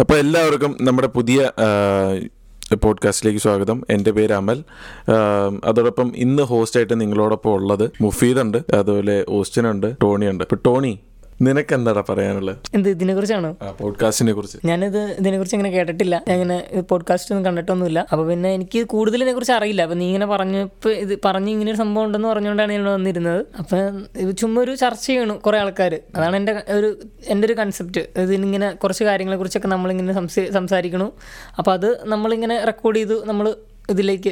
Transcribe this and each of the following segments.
അപ്പോൾ എല്ലാവർക്കും നമ്മുടെ പുതിയ പോഡ്കാസ്റ്റിലേക്ക് സ്വാഗതം. എന്റെ പേര് അമൽ. അതോടൊപ്പം ഇന്ന് ഹോസ്റ്റായിട്ട് നിങ്ങളോടൊപ്പം ഉള്ളത് മുഫീദ് ഉണ്ട് അതുപോലെ ഓസ്റ്റിനുണ്ട് ടോണി ഉണ്ട്. ഇപ്പോൾ ടോണി നിനക്ക് എന്താടാ പറയാനുള്ളത്? എന്ത് ഇതിനെ കുറിച്ചാണോ പോഡ്കാസ്റ്റിനെ കുറിച്ച്. ഞാനിത് ഇതിനെ കുറിച്ച് ഇങ്ങനെ കേട്ടിട്ടില്ല. ഞാൻ ഇങ്ങനെ പോഡ്കാസ്റ്റ് ഒന്നും കണ്ടിട്ടൊന്നുമില്ല. അപ്പൊ പിന്നെ എനിക്ക് കൂടുതൽ ഇതിനെ കുറിച്ച് അറിയില്ല. അപ്പൊ നീ ഇങ്ങനെ പറഞ്ഞപ്പോ ഇത് പറഞ്ഞ് ഇങ്ങനെ ഒരു സംഭവം ഉണ്ടെന്ന് പറഞ്ഞുകൊണ്ടാണ് ഞാൻ ഇവിടെ വന്നിരുന്നത്. അപ്പൊ ഇത് ചുമ്മാ ഒരു ചർച്ച ചെയ്യണു കുറെ ആൾക്കാർ അതാണ് എന്റെ ഒരു എന്റെ ഒരു കൺസെപ്റ്റ് ഇതിനിങ്ങനെ കുറച്ച് കാര്യങ്ങളെ കുറിച്ചൊക്കെ നമ്മളിങ്ങനെ സംസാരിക്കണു. അപ്പൊ അത് നമ്മളിങ്ങനെ റെക്കോർഡ് ചെയ്ത് നമ്മൾ ഇതിലേക്ക്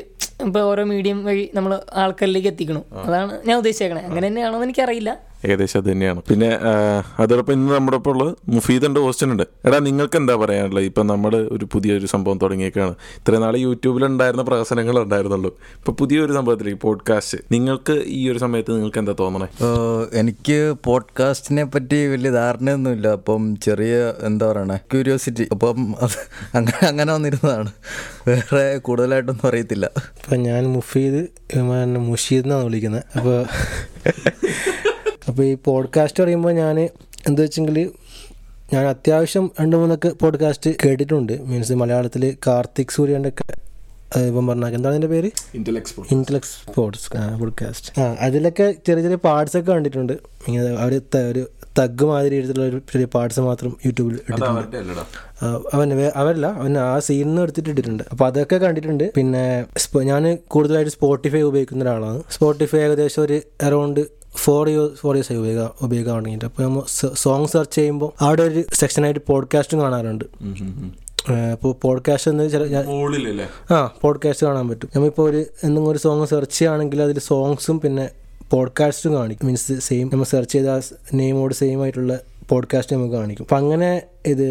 ഇപ്പൊ ഓരോ മീഡിയം വഴി നമ്മൾ ആൾക്കാരിലേക്ക് എത്തിക്കണു. അതാണ് ഞാൻ ഉദ്ദേശിച്ചേക്കണേ. അങ്ങനെ തന്നെയാണോ എന്ന് എനിക്കറിയില്ല. ഏകദേശം അത് തന്നെയാണ്. പിന്നെ അതോടൊപ്പം ഇന്ന് നമ്മുടെ ഒപ്പം ഉള്ളത് മുഫീദുണ്ട് ഉണ്ട് ഉണ്ട് എടാ നിങ്ങൾക്ക് എന്താ പറയാനുള്ളത്? ഇപ്പം നമ്മൾ ഒരു പുതിയൊരു സംഭവം തുടങ്ങിയേക്കാണ്. ഇത്രയും നാൾ യൂട്യൂബിലുണ്ടായിരുന്ന പ്രഹസനങ്ങൾ ഉണ്ടായിരുന്നുള്ളൂ ഇപ്പം പുതിയൊരു സംഭവത്തിലേക്ക് പോഡ്കാസ്റ്റ്. നിങ്ങൾക്ക് ഈ ഒരു സമയത്ത് നിങ്ങൾക്ക് എന്താ തോന്നണേ എനിക്ക് പോഡ്കാസ്റ്റിനെ പറ്റി വലിയ ധാരണയൊന്നുമില്ല. അപ്പം ചെറിയ എന്താ പറയണേ ക്യൂരിയോസിറ്റി. അപ്പം അത് അങ്ങനെ അങ്ങനെ വന്നിരുന്നതാണ്. വേറെ കൂടുതലായിട്ടൊന്നും അറിയത്തില്ല. അപ്പം ഞാൻ മുഫീദ് മുഷീദ് എന്നാണ് വിളിക്കുന്നത്. അപ്പോൾ അപ്പോൾ ഈ പോഡ്കാസ്റ്റ് പറയുമ്പോൾ ഞാൻ എന്താ വെച്ചെങ്കിൽ ഞാൻ അത്യാവശ്യം രണ്ട് മൂന്നൊക്കെ പോഡ്കാസ്റ്റ് കേട്ടിട്ടുണ്ട്. മീൻസ് മലയാളത്തിൽ കാർത്തിക് സൂര്യന്റെ ഒക്കെ ഇപ്പം പറഞ്ഞാൽ എന്താണ് അതിന്റെ പേര്? ഇന്റലക്സ് സ്പോർട്സ് പോഡ്കാസ്റ്റ് ആ അതിലൊക്കെ ചെറിയ ചെറിയ പാർട്സ് ഒക്കെ കണ്ടിട്ടുണ്ട്. ഇങ്ങനെ അവർ ഒരു തഗ് മാതിരി എടുത്തിട്ടുള്ള ഒരു ചെറിയ പാർട്സ് മാത്രം യൂട്യൂബിൽ ഇട്ടിട്ടുണ്ട്. അവൻ അവരല്ല അവൻ ആ സീനിൽ നിന്ന് എടുത്തിട്ട് ഇട്ടിട്ടുണ്ട്. അപ്പോൾ അതൊക്കെ കണ്ടിട്ടുണ്ട്. പിന്നെ ഞാൻ കൂടുതലായിട്ട് സ്പോട്ടിഫൈ ഉപയോഗിക്കുന്ന ഒരാളാണ്. സ്പോട്ടിഫൈ ഏകദേശം ഒരു around four years four years ആയി ഉപയോഗ ഉപയോഗം തുടങ്ങിയിട്ട്. അപ്പോൾ നമ്മൾ സോങ് സെർച്ച് ചെയ്യുമ്പോൾ അവിടെ ഒരു സെക്ഷനായിട്ട് പോഡ്കാസ്റ്റും കാണാറുണ്ട്. ഇപ്പോൾ പോഡ്കാസ്റ്റ് എന്ന് ചില ആ പോഡ്കാസ്റ്റ് കാണാൻ പറ്റും. നമ്മളിപ്പോൾ ഒരു എന്തെങ്കിലും ഒരു സോങ് സെർച്ച് ചെയ്യുകയാണെങ്കിൽ അതിൽ സോങ്സും പിന്നെ പോഡ്കാസ്റ്റും കാണിക്കും. മീൻസ് സെയിം നമ്മൾ സെർച്ച് ചെയ്ത നെയിമോട് സെയിം ആയിട്ടുള്ള പോഡ്കാസ്റ്റ് നമുക്ക് കാണിക്കും. അപ്പം അങ്ങനെ ഇത്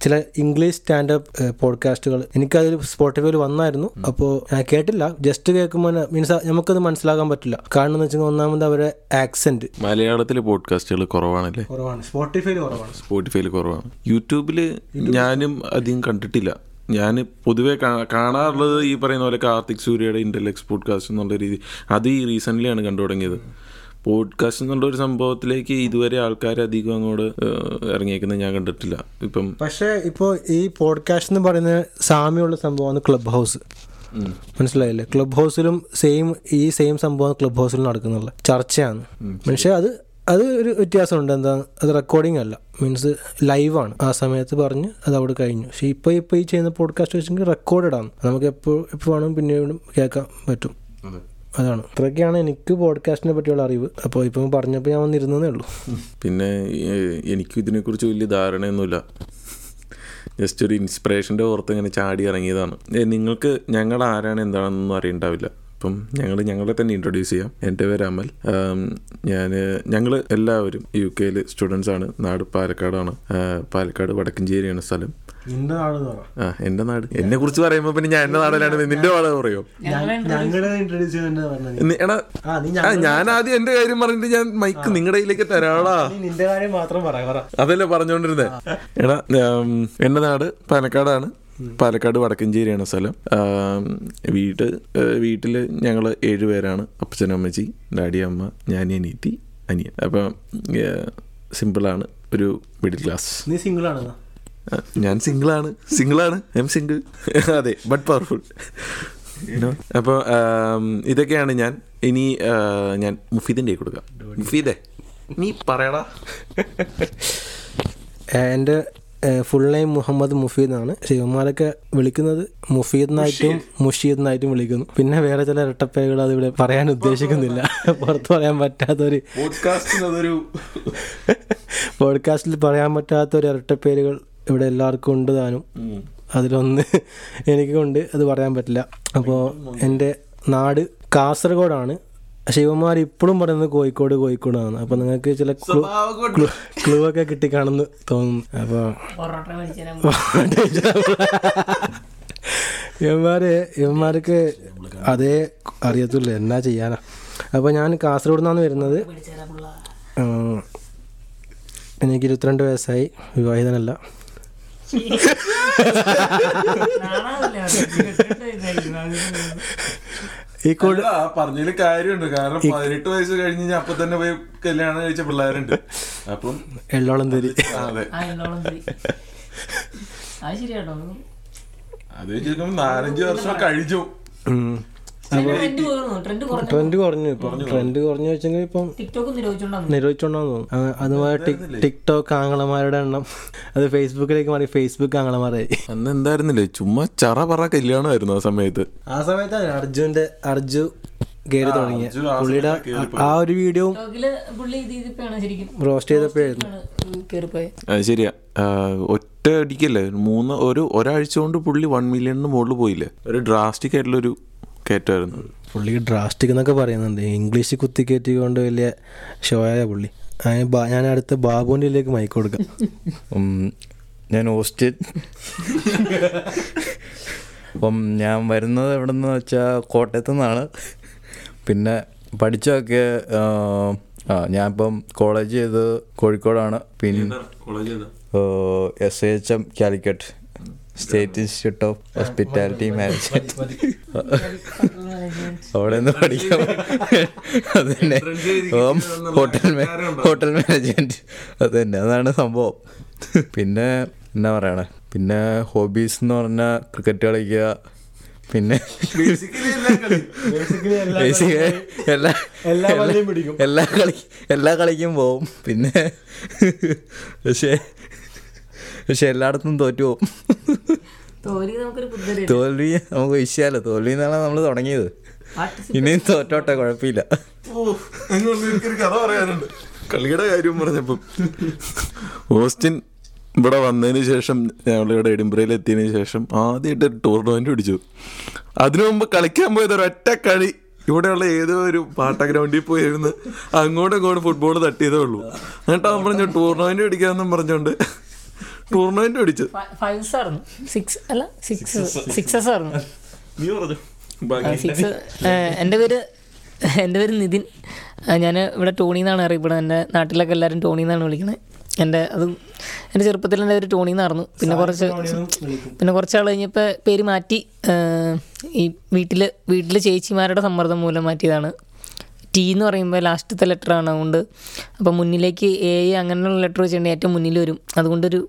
ചില ഇംഗ്ലീഷ് സ്റ്റാൻഡപ്പ് പോഡ്കാസ്റ്റുകൾ എനിക്കതിൽ സ്പോട്ടിഫൈയിൽ വന്നായിരുന്നു. അപ്പോൾ ഞാൻ കേട്ടില്ല. ജസ്റ്റ് കേൾക്കുമ്പോൾ മീൻസ് നമുക്കത് മനസ്സിലാക്കാൻ പറ്റില്ല. കാരണം എന്ന് വെച്ചാൽ ഒന്നാമത് അവരെ ആക്സെന്റ് മലയാളത്തിലെ പോഡ്കാസ്റ്റുകൾ കുറവാണല്ലേ? കുറവാണ്. സ്പോട്ടിഫൈയിൽ കുറവാണ്. സ്പോട്ടിഫൈയിൽ കുറവാണ്. യൂട്യൂബിൽ ഞാനും അധികം കണ്ടിട്ടില്ല. ഞാൻ പൊതുവേ കാണാറുള്ളത് ഈ പറയുന്ന പോലെ കാർത്തിക് സൂര്യയുടെ ഇന്റലക്സ് പോഡ്കാസ്റ്റ് എന്നുള്ള രീതി അത് ഈ റീസെന്റ്ലിയാണ് കണ്ടു തുടങ്ങിയത് പോഡ്കാസ്റ്റ് എന്നുള്ള ഒരു സംഭവത്തിലേക്ക് ഇതുവരെ ആൾക്കാർ അധികം അങ്ങോട്ട് ഇറങ്ങിയേക്കുന്നത് ഞാൻ കണ്ടിട്ടില്ല. ഇപ്പം പക്ഷേ ഇപ്പോൾ ഈ പോഡ്കാസ്റ്റ് എന്ന് പറയുന്ന സാമ്യമുള്ള സംഭവമാണ് ക്ലബ് ഹൗസ് മനസ്സിലായില്ലേ? ക്ലബ് ഹൗസിലും സെയിം ഈ സെയിം സംഭവം ക്ലബ് ഹൗസിലും നടക്കുന്നുള്ള ചർച്ചയാണ് പക്ഷേ അത് അത് ഒരു വ്യത്യാസമുണ്ട്. എന്താ അത് റെക്കോർഡിംഗ് അല്ല. മീൻസ് ലൈവാണ് ആ സമയത്ത് പറഞ്ഞ് അത് അവിടെ കഴിഞ്ഞു. പക്ഷേ ഇപ്പോൾ ഇപ്പോൾ ഈ ചെയ്യുന്ന പോഡ്കാസ്റ്റ് വെച്ചിട്ടുണ്ടെങ്കിൽ റെക്കോർഡഡ് ആണ്. നമുക്ക് എപ്പോൾ എപ്പോൾ വേണമെങ്കിലും പിന്നീട് കേൾക്കാൻ പറ്റും. അതാണ്. ഇത്രയൊക്കെയാണ് എനിക്ക് പോഡ്കാസ്റ്റിനെ പറ്റിയുള്ള അറിവ്. അപ്പോൾ ഇപ്പം പറഞ്ഞപ്പോൾ ഞാൻ വന്നിരുന്നതേ ഉള്ളൂ. പിന്നെ എനിക്കും ഇതിനെക്കുറിച്ച് വലിയ ധാരണയൊന്നുമില്ല. ജസ്റ്റ് ഒരു ഇൻസ്പിറേഷന്റെ ഓർത്ത് ഇങ്ങനെ ചാടി ഇറങ്ങിയതാണ്. നിങ്ങൾക്ക് ഞങ്ങൾ ആരാണ് എന്താണെന്നൊന്നും അറിയണ്ടാവില്ല. അപ്പം ഞങ്ങൾ ഞങ്ങളെ തന്നെ ഇൻട്രൊഡ്യൂസ് ചെയ്യാം. എന്റെ പേര് അമൽ. ഞാൻ ഞങ്ങൾ എല്ലാവരും യു കെയിൽ സ്റ്റുഡൻസ് ആണ്. നാട് പാലക്കാടാണ്. പാലക്കാട് വടക്കഞ്ചേരിയാണ് സ്ഥലം. എന്റെ നാട് എന്നെ കുറിച്ച് പറയുമ്പോ പിന്നെ ഞാൻ എന്റെ നാടിലാണ് നിന്റെ നാട് പറയോ? ഞങ്ങളെ എടാ ആ നീ ആ, ഞാൻ ആദ്യം എന്റെ കാര്യം പറഞ്ഞിട്ട് ഞാൻ മൈക്ക് നിങ്ങളുടെ കയ്യിലേക്ക് തരാടാ. നീ നിന്റെ കാര്യം മാത്രം പറ പറ. അതല്ലേ പറഞ്ഞോണ്ടിരുന്നേ? എടാ എന്റെ എന്റെ നാട് പാലക്കാടാണ്. പാലക്കാട് വടക്കഞ്ചേരിയാണ് സ്ഥലം. വീട്ട് വീട് വീട്ടിൽ വീട്ടിൽ ഞങ്ങൾ ഏഴുപേരാണ് അപ്പച്ചനും അമ്മച്ചി ഡാഡി അമ്മ ഞാൻ അനിയത്തി അനിയൻ. അപ്പം സിമ്പിളാണ്. ഒരു മിഡിൽ ക്ലാസ്. നീ ആ, ഞാൻ സിംഗിളാണ് സിംഗിളാണ് എം സിംഗിൾ അതെ ബട്ട് പവർഫുൾ അപ്പോൾ ഇതൊക്കെയാണ് ഞാൻ. ഇനി ഞാൻ മുഫീദിന്റെ കൊടുക്കാം. മുഫീദേ. നീ പറയടാ. എന്റെ ഫുൾ നെയിം മുഹമ്മദ് മുഫീദ് ആണ് ശിവന്മാരൊക്കെ വിളിക്കുന്നത് മുഫീദ് നായിട്ടും മുഷീദ്. നായിട്ടും വിളിക്കുന്നു. പിന്നെ വേറെ ചില ഇരട്ടപ്പേകൾ അത് ഇവിടെ പറയാൻ ഉദ്ദേശിക്കുന്നില്ല. പുറത്ത് പറയാൻ പറ്റാത്തൊരു പോഡ്കാസ്റ്റിന് അതൊരു പോഡ്കാസ്റ്റിൽ പറയാൻ പറ്റാത്തൊരു ഇരട്ടപ്പേരുകൾ ഇവിടെ എല്ലാവർക്കും ഉണ്ട് താനും. അതിലൊന്ന് എനിക്ക് കൊണ്ട് അത് പറയാൻ പറ്റില്ല. അപ്പോൾ എന്റെ നാട് കാസർഗോഡാണ്. ശിവന്മാർ ഇപ്പോഴും പറയുന്നത് കോഴിക്കോട് കോഴിക്കോടാണ്. അപ്പൊ നിങ്ങൾക്ക് ചില ക്ലൂ ക്ലൂ ഒക്കെ കിട്ടിക്കാണെന്ന് തോന്നുന്നു. അപ്പൊ ഇവന്മാര് ഇവന്മാർക്ക് അതേ അറിയത്തുള്ളൂ എന്നാ ചെയ്യാനാ. അപ്പൊ ഞാൻ കാസർഗോഡ് നിന്നാണ് വരുന്നത് എനിക്ക് ഇരുപത്തിരണ്ട് വയസ്സായി വിവാഹിതനല്ല. ഈ കൂടെ പറഞ്ഞതിൽ കാര്യമുണ്ട്. കാരണം പതിനെട്ട് വയസ്സ് കഴിഞ്ഞ് ഞാൻ അപ്പൊ തന്നെ പോയി കല്യാണം കഴിച്ച പിള്ളേരുണ്ട്. അപ്പം എള്ളോളം തരി അതെ. അത് ശരിയാട്ടോ. അത് വെച്ചിരിക്കുമ്പോൾ നാലഞ്ച് വർഷം കഴിച്ചു ട്രെൻഡ് കുറഞ്ഞു ഇപ്പൊ ട്രെൻഡ് കുറഞ്ഞു ഇപ്പം ട്രെൻഡ് കുറഞ്ഞു വെച്ചെങ്കിൽ ഇപ്പം നിരോധിച്ചോണ്ടാന്ന് തോന്നുന്നു. അതുപോലെ ടിക് ടിക്ടോക്ക് ആങ്ങളമാരുടെ എണ്ണം. അത് ഫേസ്ബുക്കിലേക്ക് മാറി. ഫേസ്ബുക്ക് ആങ്ങളമാരായി അന്ന് എന്തായിരുന്നില്ലേ? ചുമ്മാ ചറ പറ കല്യാണമായിരുന്നു ആ സമയത്ത്. ആ സമയത്ത് അർജുന്റെ അർജു കയറി തുടങ്ങിയ. പുള്ളിയുടെ ആ ഒരു വീഡിയോ റോസ്റ്റ് ചെയ്തപ്പോഴായിരുന്നു ശരിയാ. ഒറ്റ അടിക്കല്ലേ? മൂന്ന് ഒരു ഒരാഴ്ച കൊണ്ട് പുള്ളി വൺ മില്യണിന് മുകളിൽ പോയില്ലേ? ഒരു ഡ്രാസ്റ്റിക് ആയിട്ടുള്ളൊരു കയറ്റമായിരുന്നു പുള്ളി ഡ്രാസ്റ്റിക് എന്നൊക്കെ പറയുന്നുണ്ട്. ഇംഗ്ലീഷ് കുത്തിക്കയറ്റിക്കൊണ്ട് വലിയ ഷോയായ പുള്ളി. ഞാൻ അടുത്ത ബാബുവിന്റെ ഇതിലേക്ക് മൈക്ക് കൊടുക്കാം. ഞാൻ ഓസ്റ്റിൻ. അപ്പം ഞാൻ വരുന്നത് എവിടെ നിന്ന് വെച്ചാൽ കോട്ടയത്തു നിന്നാണ് പിന്നെ പഠിച്ചൊക്കെ ഞാനിപ്പം കോളേജ് ചെയ്ത് കോഴിക്കോടാണ്. പിന്നെ S H M Calicut state institute of hospitality management അവിടെ നിന്ന് പഠിക്കാം അത് തന്നെ ഹോട്ടൽ ഹോട്ടൽ മാനേജ്മെന്റ് അത് തന്നെ അതാണ് സംഭവം. പിന്നെ എന്നാ പറയണേ? പിന്നെ ഹോബീസ് എന്ന് പറഞ്ഞാൽ ക്രിക്കറ്റ് കളിക്കുക. പിന്നെ കളി എല്ലാ കളിക്കും പോവും. പിന്നെ പക്ഷേ പക്ഷെ എല്ലായിടത്തും തോറ്റു പോകും തോൽവി നമുക്ക് വിഷയമല്ല തോൽവി എന്നാണ് നമ്മൾ തുടങ്ങിയത്. ഇനിയും തോറ്റോട്ടെ കുഴപ്പമില്ല. കഥ പറയാനുണ്ട്. കളിയുടെ കാര്യം പറഞ്ഞപ്പം ഓസ്റ്റിൻ ഇവിടെ വന്നതിന് ശേഷം ഞങ്ങളിവിടെ എഡിംബ്രയിൽ എത്തിയതിന് ശേഷം ആദ്യമായിട്ട് ഒരു ടൂർണമെന്റ് പിടിച്ചു. അതിനു മുമ്പ് കളിക്കാൻ പോയത് ഒരൊറ്റ കളി. ഇവിടെയുള്ള ഏതോ ഒരു പാട്ട ഗ്രൗണ്ടിൽ പോയിരുന്ന് അങ്ങോട്ടും ഇങ്ങോട്ടും ഫുട്ബോൾ തട്ടിയതേ ഉള്ളൂ. എന്നിട്ട് അവൻ പറഞ്ഞു ടൂർണമെന്റ് പിടിക്കാമെന്നും പറഞ്ഞോണ്ട് ടൂർണമെന്റ് പിടിച്ചു. ഫൈവ് ആയിരുന്നു സിക്സ് അല്ല സിക്സ് സിക്സസ് ആയിരുന്നു നീ പറഞ്ഞു? സിക്സ് എന്റെ പേര് എന്റെ പേര് നിതിൻ. ഞാൻ ഇവിടെ ടോണി എന്നാണ് അറിയപ്പെടുന്നത് എന്റെ നാട്ടിലൊക്കെ എല്ലാവരും ടോണി എന്നാണ് വിളിക്കുന്നത് എന്റെ അതും എന്റെ ചെറുപ്പത്തിൽ എന്റെ പേര് ടോണി എന്നായിരുന്നു പിന്നെ കുറച്ച് പിന്നെ കുറച്ച് ആൾ കഴിഞ്ഞപ്പോൾ പേര് മാറ്റി. ഈ വീട്ടിൽ വീട്ടിൽ ചേച്ചിമാരുടെ സമ്മർദ്ദം മൂലം മാറ്റിയതാണ്. ടി എന്ന് പറയുമ്പോൾ ലാസ്റ്റത്തെ ലെറ്റർ ആണ് അതുകൊണ്ട്. അപ്പോൾ മുന്നിലേക്ക് എ അങ്ങനെയുള്ള ലെറ്റർ വെച്ചിട്ടുണ്ടെങ്കിൽ ഏറ്റവും മുന്നിൽ വരും. അതുകൊണ്ടൊരു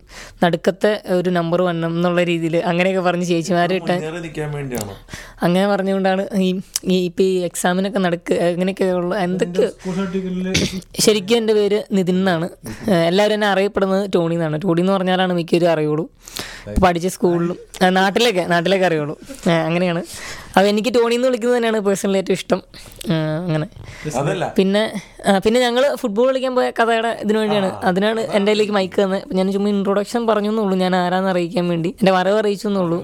നടുക്കത്തെ ഒരു നമ്പർ വണ്ണം എന്നുള്ള രീതിയിൽ അങ്ങനെയൊക്കെ പറഞ്ഞ് ചേച്ചിമാരെ ഇട്ട നിൽക്കാൻ വേണ്ടിയാണോ. അങ്ങനെ പറഞ്ഞുകൊണ്ടാണ് ഈ ഈ ഇപ്പം ഈ എക്സാമിനൊക്കെ നടക്കുക അങ്ങനെയൊക്കെ ഉള്ള എന്തൊക്കെ ശരിക്കും എന്റെ പേര് നിതിൻ എന്നാണ്. എല്ലാവരും എന്നെ അറിയപ്പെടുന്നത് ടോണി എന്നാണ്. ടോണി എന്ന് പറഞ്ഞാലാണ് മിക്കവരും അറിയുള്ളൂ. പഠിച്ച സ്കൂളിലും നാട്ടിലേക്ക് നാട്ടിലൊക്കെ നാട്ടിലൊക്കെ അറിയുള്ളൂ. അങ്ങനെയാണ്. അപ്പോൾ എനിക്ക് ടോണി എന്ന് വിളിക്കുന്നത് തന്നെയാണ് പേഴ്സണലി ഏറ്റവും ഇഷ്ടം. അങ്ങനെ. പിന്നെ പിന്നെ ഞങ്ങൾ ഫുട്ബോൾ കളിക്കാൻ പോയ കഥയുടെ ഇതിനു വേണ്ടിയാണ്. അതിനാണ് എന്റെ കയ്യിലേക്ക് മൈക്ക് തന്നത് ഞാൻ ചുമ്മാ ഇൻട്രൊഡക്ഷൻ പറഞ്ഞു എന്നുള്ളൂ ഞാൻ ആരാന്ന് അറിയിക്കാൻ വേണ്ടി. എന്റെ വരവ് അറിയിച്ചു എന്നുള്ളൂ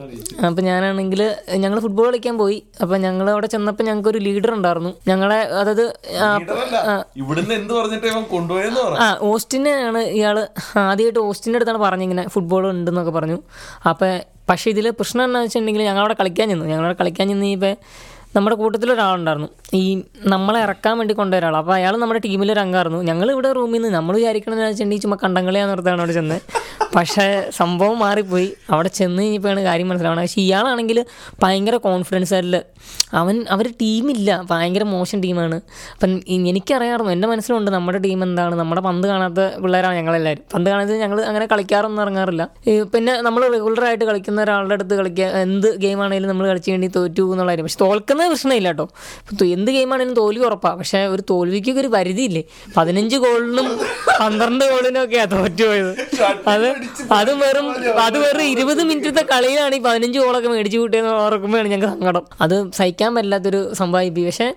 അപ്പം ഞാനാണെങ്കിൽ ഞങ്ങൾ ഫുട്ബോൾ കളിക്കാൻ പോയി. അപ്പം ഞങ്ങൾ അവിടെ ചെന്നപ്പോൾ ഞങ്ങൾക്ക് ഒരു ലീഡർ ഉണ്ടായിരുന്നു. ഞങ്ങളെ അതായത് ആ, ഓസ്റ്റിനെയാണ് ഇയാൾ ആദ്യമായിട്ട് ഓസ്റ്റിന്റെ അടുത്താണ് പറഞ്ഞിങ്ങനെ ഫുട്ബോൾ ഉണ്ടെന്നൊക്കെ പറഞ്ഞു. അപ്പോൾ പക്ഷേ ഇതിൽ പ്രശ്നം എന്താണെന്ന് വെച്ചിട്ടുണ്ടെങ്കിൽ ഞങ്ങളവിടെ കളിക്കാൻ ചെന്നു. ഞങ്ങളവിടെ കളിക്കാൻ ചെന്ന് ഇപ്പോൾ നമ്മുടെ കൂട്ടത്തിൽ ഒരാളുണ്ടായിരുന്നു ഈ നമ്മളെ ഇറക്കാൻ വേണ്ടി കൊണ്ടുപോയ ഒരാൾ അപ്പോൾ അയാൾ നമ്മുടെ ടീമിൽ ഒരു അംഗമായിരുന്നു. ഞങ്ങൾ ഇവിടെ റൂമിൽ നിന്ന് നമ്മൾ വിചാരിക്കണമെന്ന് വെച്ചിട്ടുണ്ടെങ്കിൽ ചുമ്മാ കണ്ടങ്ങളെയാന്ന് ഓർത്താണ് അവിടെ ചെന്ന്. പക്ഷേ സംഭവം മാറിപ്പോയി. അവിടെ ചെന്ന് കഴിഞ്ഞപ്പോഴാണ് കാര്യം മനസ്സിലാവണം പക്ഷേ ഇയാളാണെങ്കിൽ ഭയങ്കര കോൺഫിഡൻസ് ആയിട്ട് അവൻ അവർ ടീമില്ല ഭയങ്കര മോശം ടീമാണ് അപ്പം എനിക്കറിയാമായിരുന്നു. എന്റെ മനസ്സിലുണ്ട് നമ്മുടെ ടീം എന്താണ്. നമ്മുടെ പന്ത് കാണാത്ത പിള്ളേരാണ് ഞങ്ങളെല്ലാവരും. പന്ത് കാണാത്ത ഞങ്ങൾ അങ്ങനെ കളിക്കാറൊന്നും ഇറങ്ങാറില്ല. പിന്നെ നമ്മൾ റെഗുലറായിട്ട് കളിക്കുന്ന ഒരാളുടെ അടുത്ത് കളിക്കുക എന്ത് ഗെയിമാണെങ്കിലും നമ്മൾ കളിച്ചു വേണ്ടി തോറ്റു എന്നുള്ള കാര്യം. പക്ഷെ തോൽക്കുന്ന പ്രശ്നമില്ല കേട്ടോ. എന്ത് ഗെയിമാണെങ്കിലും തോൽവി ഉറപ്പാണ് പക്ഷേ ഒരു തോൽവിക്കൊക്കെ ഒരു പരിധിയില്ലേ? പതിനഞ്ച് ഗോളിനും പന്ത്രണ്ട് ഗോളിനും ഒക്കെയാണ് തോറ്റുപോയത് അത് അത് വെറും അത് വെറും ഇരുപത് മിനിറ്റത്തെ കളിയിലാണ് ഈ പതിനഞ്ച് ഗോളൊക്കെ മേടിച്ചു കൂട്ടിയെന്ന് ഓർക്കുമ്പോഴാണ് ഞങ്ങൾക്ക് സങ്കടം. അത് സഹിക്കാൻ പറ്റാത്തൊരു ഇപ്പം പക്ഷേ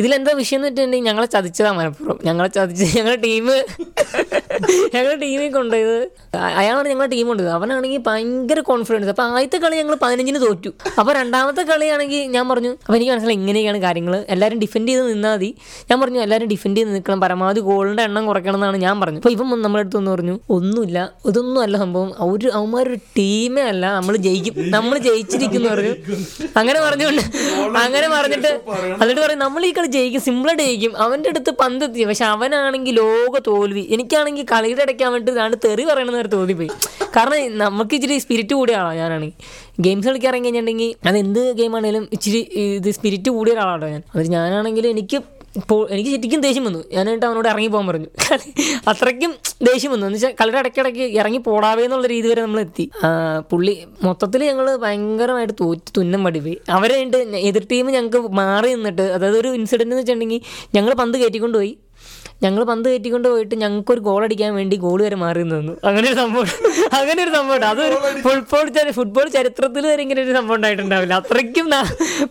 ഇതിലെന്താ വിഷയം എന്ന് വെച്ചിട്ടുണ്ടെങ്കിൽ ഞങ്ങളെ ചതിച്ചതാണ് മനഃപൂർവം. ഞങ്ങളെ ചതിച്ച് ഞങ്ങളുടെ ടീം ഞങ്ങളുടെ ടീമിൽ കൊണ്ടുപോയത്. അയാളാണ് ഞങ്ങളുടെ ടീം കൊണ്ടത് അവനാണെങ്കിൽ ഭയങ്കര കോൺഫിഡൻസ് അപ്പോൾ ആദ്യത്തെ കളി ഞങ്ങൾ പതിനഞ്ചിന് തോറ്റു. അപ്പോൾ രണ്ടാമത്തെ കളിയാണെങ്കിൽ ഞാൻ പറഞ്ഞു അപ്പോൾ എനിക്ക് മനസ്സിലായി ഇങ്ങനെയൊക്കെയാണ് കാര്യങ്ങൾ എല്ലാവരും ഡിഫെൻഡ് ചെയ്ത് നിന്നാൽ മതി. ഞാൻ പറഞ്ഞു എല്ലാവരും ഡിഫെൻഡ് ചെയ്ത് നിൽക്കണം. പരമാവധി ഗോളിന്റെ എണ്ണം കുറയ്ക്കണം എന്നാണ് ഞാൻ പറഞ്ഞു. അപ്പോൾ വന്ന് നമ്മുടെ അടുത്ത് ഒന്ന് പറഞ്ഞു ഒന്നുമില്ല. ഇതൊന്നും അല്ല സംഭവം. ഒരു അവന്മാരൊരു ടീമേ അല്ല. നമ്മൾ ജയിക്കും. നമ്മൾ ജയിച്ചിരിക്കുന്നു. പറഞ്ഞു. അങ്ങനെ പറഞ്ഞുകൊണ്ട് അങ്ങനെ പറഞ്ഞിട്ട് എന്നിട്ട് പറയും നമ്മൾ ഈ കളി ജയിക്കും. സിമ്പിളായിട്ട് ജയിക്കും. അവന്റെ അടുത്ത് പന്ത് എത്തി പക്ഷെ അവനാണെങ്കിൽ ലോക തോൽവി. എനിക്കാണെങ്കിൽ കളിയുടെ ഇടയ്ക്കാൻ വേണ്ടി ഇതാണ് തെറി പറയണമെന്ന് തോന്നിപ്പോയി കാരണം നമുക്ക് ഇച്ചിരി സ്പിരിറ്റ് കൂടിയ ആളാണ് ഞാനാണെങ്കിൽ ഗെയിംസ് കളിക്കാൻ ഇറങ്ങി കഴിഞ്ഞിട്ടുണ്ടെങ്കിൽ അത് എന്ത് ഗെയിമാണെങ്കിലും ഇച്ചിരി ഇത് സ്പിരിറ്റ് കൂടിയ ഒരാളാണ് ഞാൻ. അത് ഞാനാണെങ്കിൽ എനിക്ക് ഇപ്പോൾ എനിക്ക് ശരിക്കും ദേഷ്യം വന്നു. ഞാനായിട്ട് അവനോട് ഇറങ്ങി പോകാൻ പറഞ്ഞു. അത്രയ്ക്കും ദേഷ്യം വന്നു. എന്ന് വെച്ചാൽ കളിയുടെ ഇടയ്ക്കിടയ്ക്ക് ഇറങ്ങി പോടാവേ എന്നുള്ള രീതി വരെ നമ്മൾ എത്തി. പുള്ളി മൊത്തത്തിൽ ഞങ്ങൾ ഭയങ്കരമായിട്ട് തോറ്റ്. തുന്നം പടിപ്പോയി അവരെ എതിർ ടീം ഞങ്ങൾക്ക് മാറി നിന്നിട്ട് അതായത് ഒരു ഇൻസിഡന്റ് എന്ന് വെച്ചിട്ടുണ്ടെങ്കിൽ ഞങ്ങൾ പന്ത് കയറ്റിക്കൊണ്ടുപോയി ഞങ്ങൾ പന്ത് കയറ്റിക്കൊണ്ട് പോയിട്ട് ഞങ്ങൾക്ക് ഒരു ഗോൾ അടിക്കാൻ വേണ്ടി ഗോൾ വരെ മാറി നിന്നു. അങ്ങനെ ഒരു സംഭവം അങ്ങനെ ഒരു സംഭവം അത് അതൊരു ഫുട്ബോൾ ചരി- ഫുട്ബോൾ ചരിത്രത്തിൽ വരെ ഇങ്ങനെ ഒരു സംഭവം ഉണ്ടായിട്ടുണ്ടാവില്ല. അത്രയ്ക്കും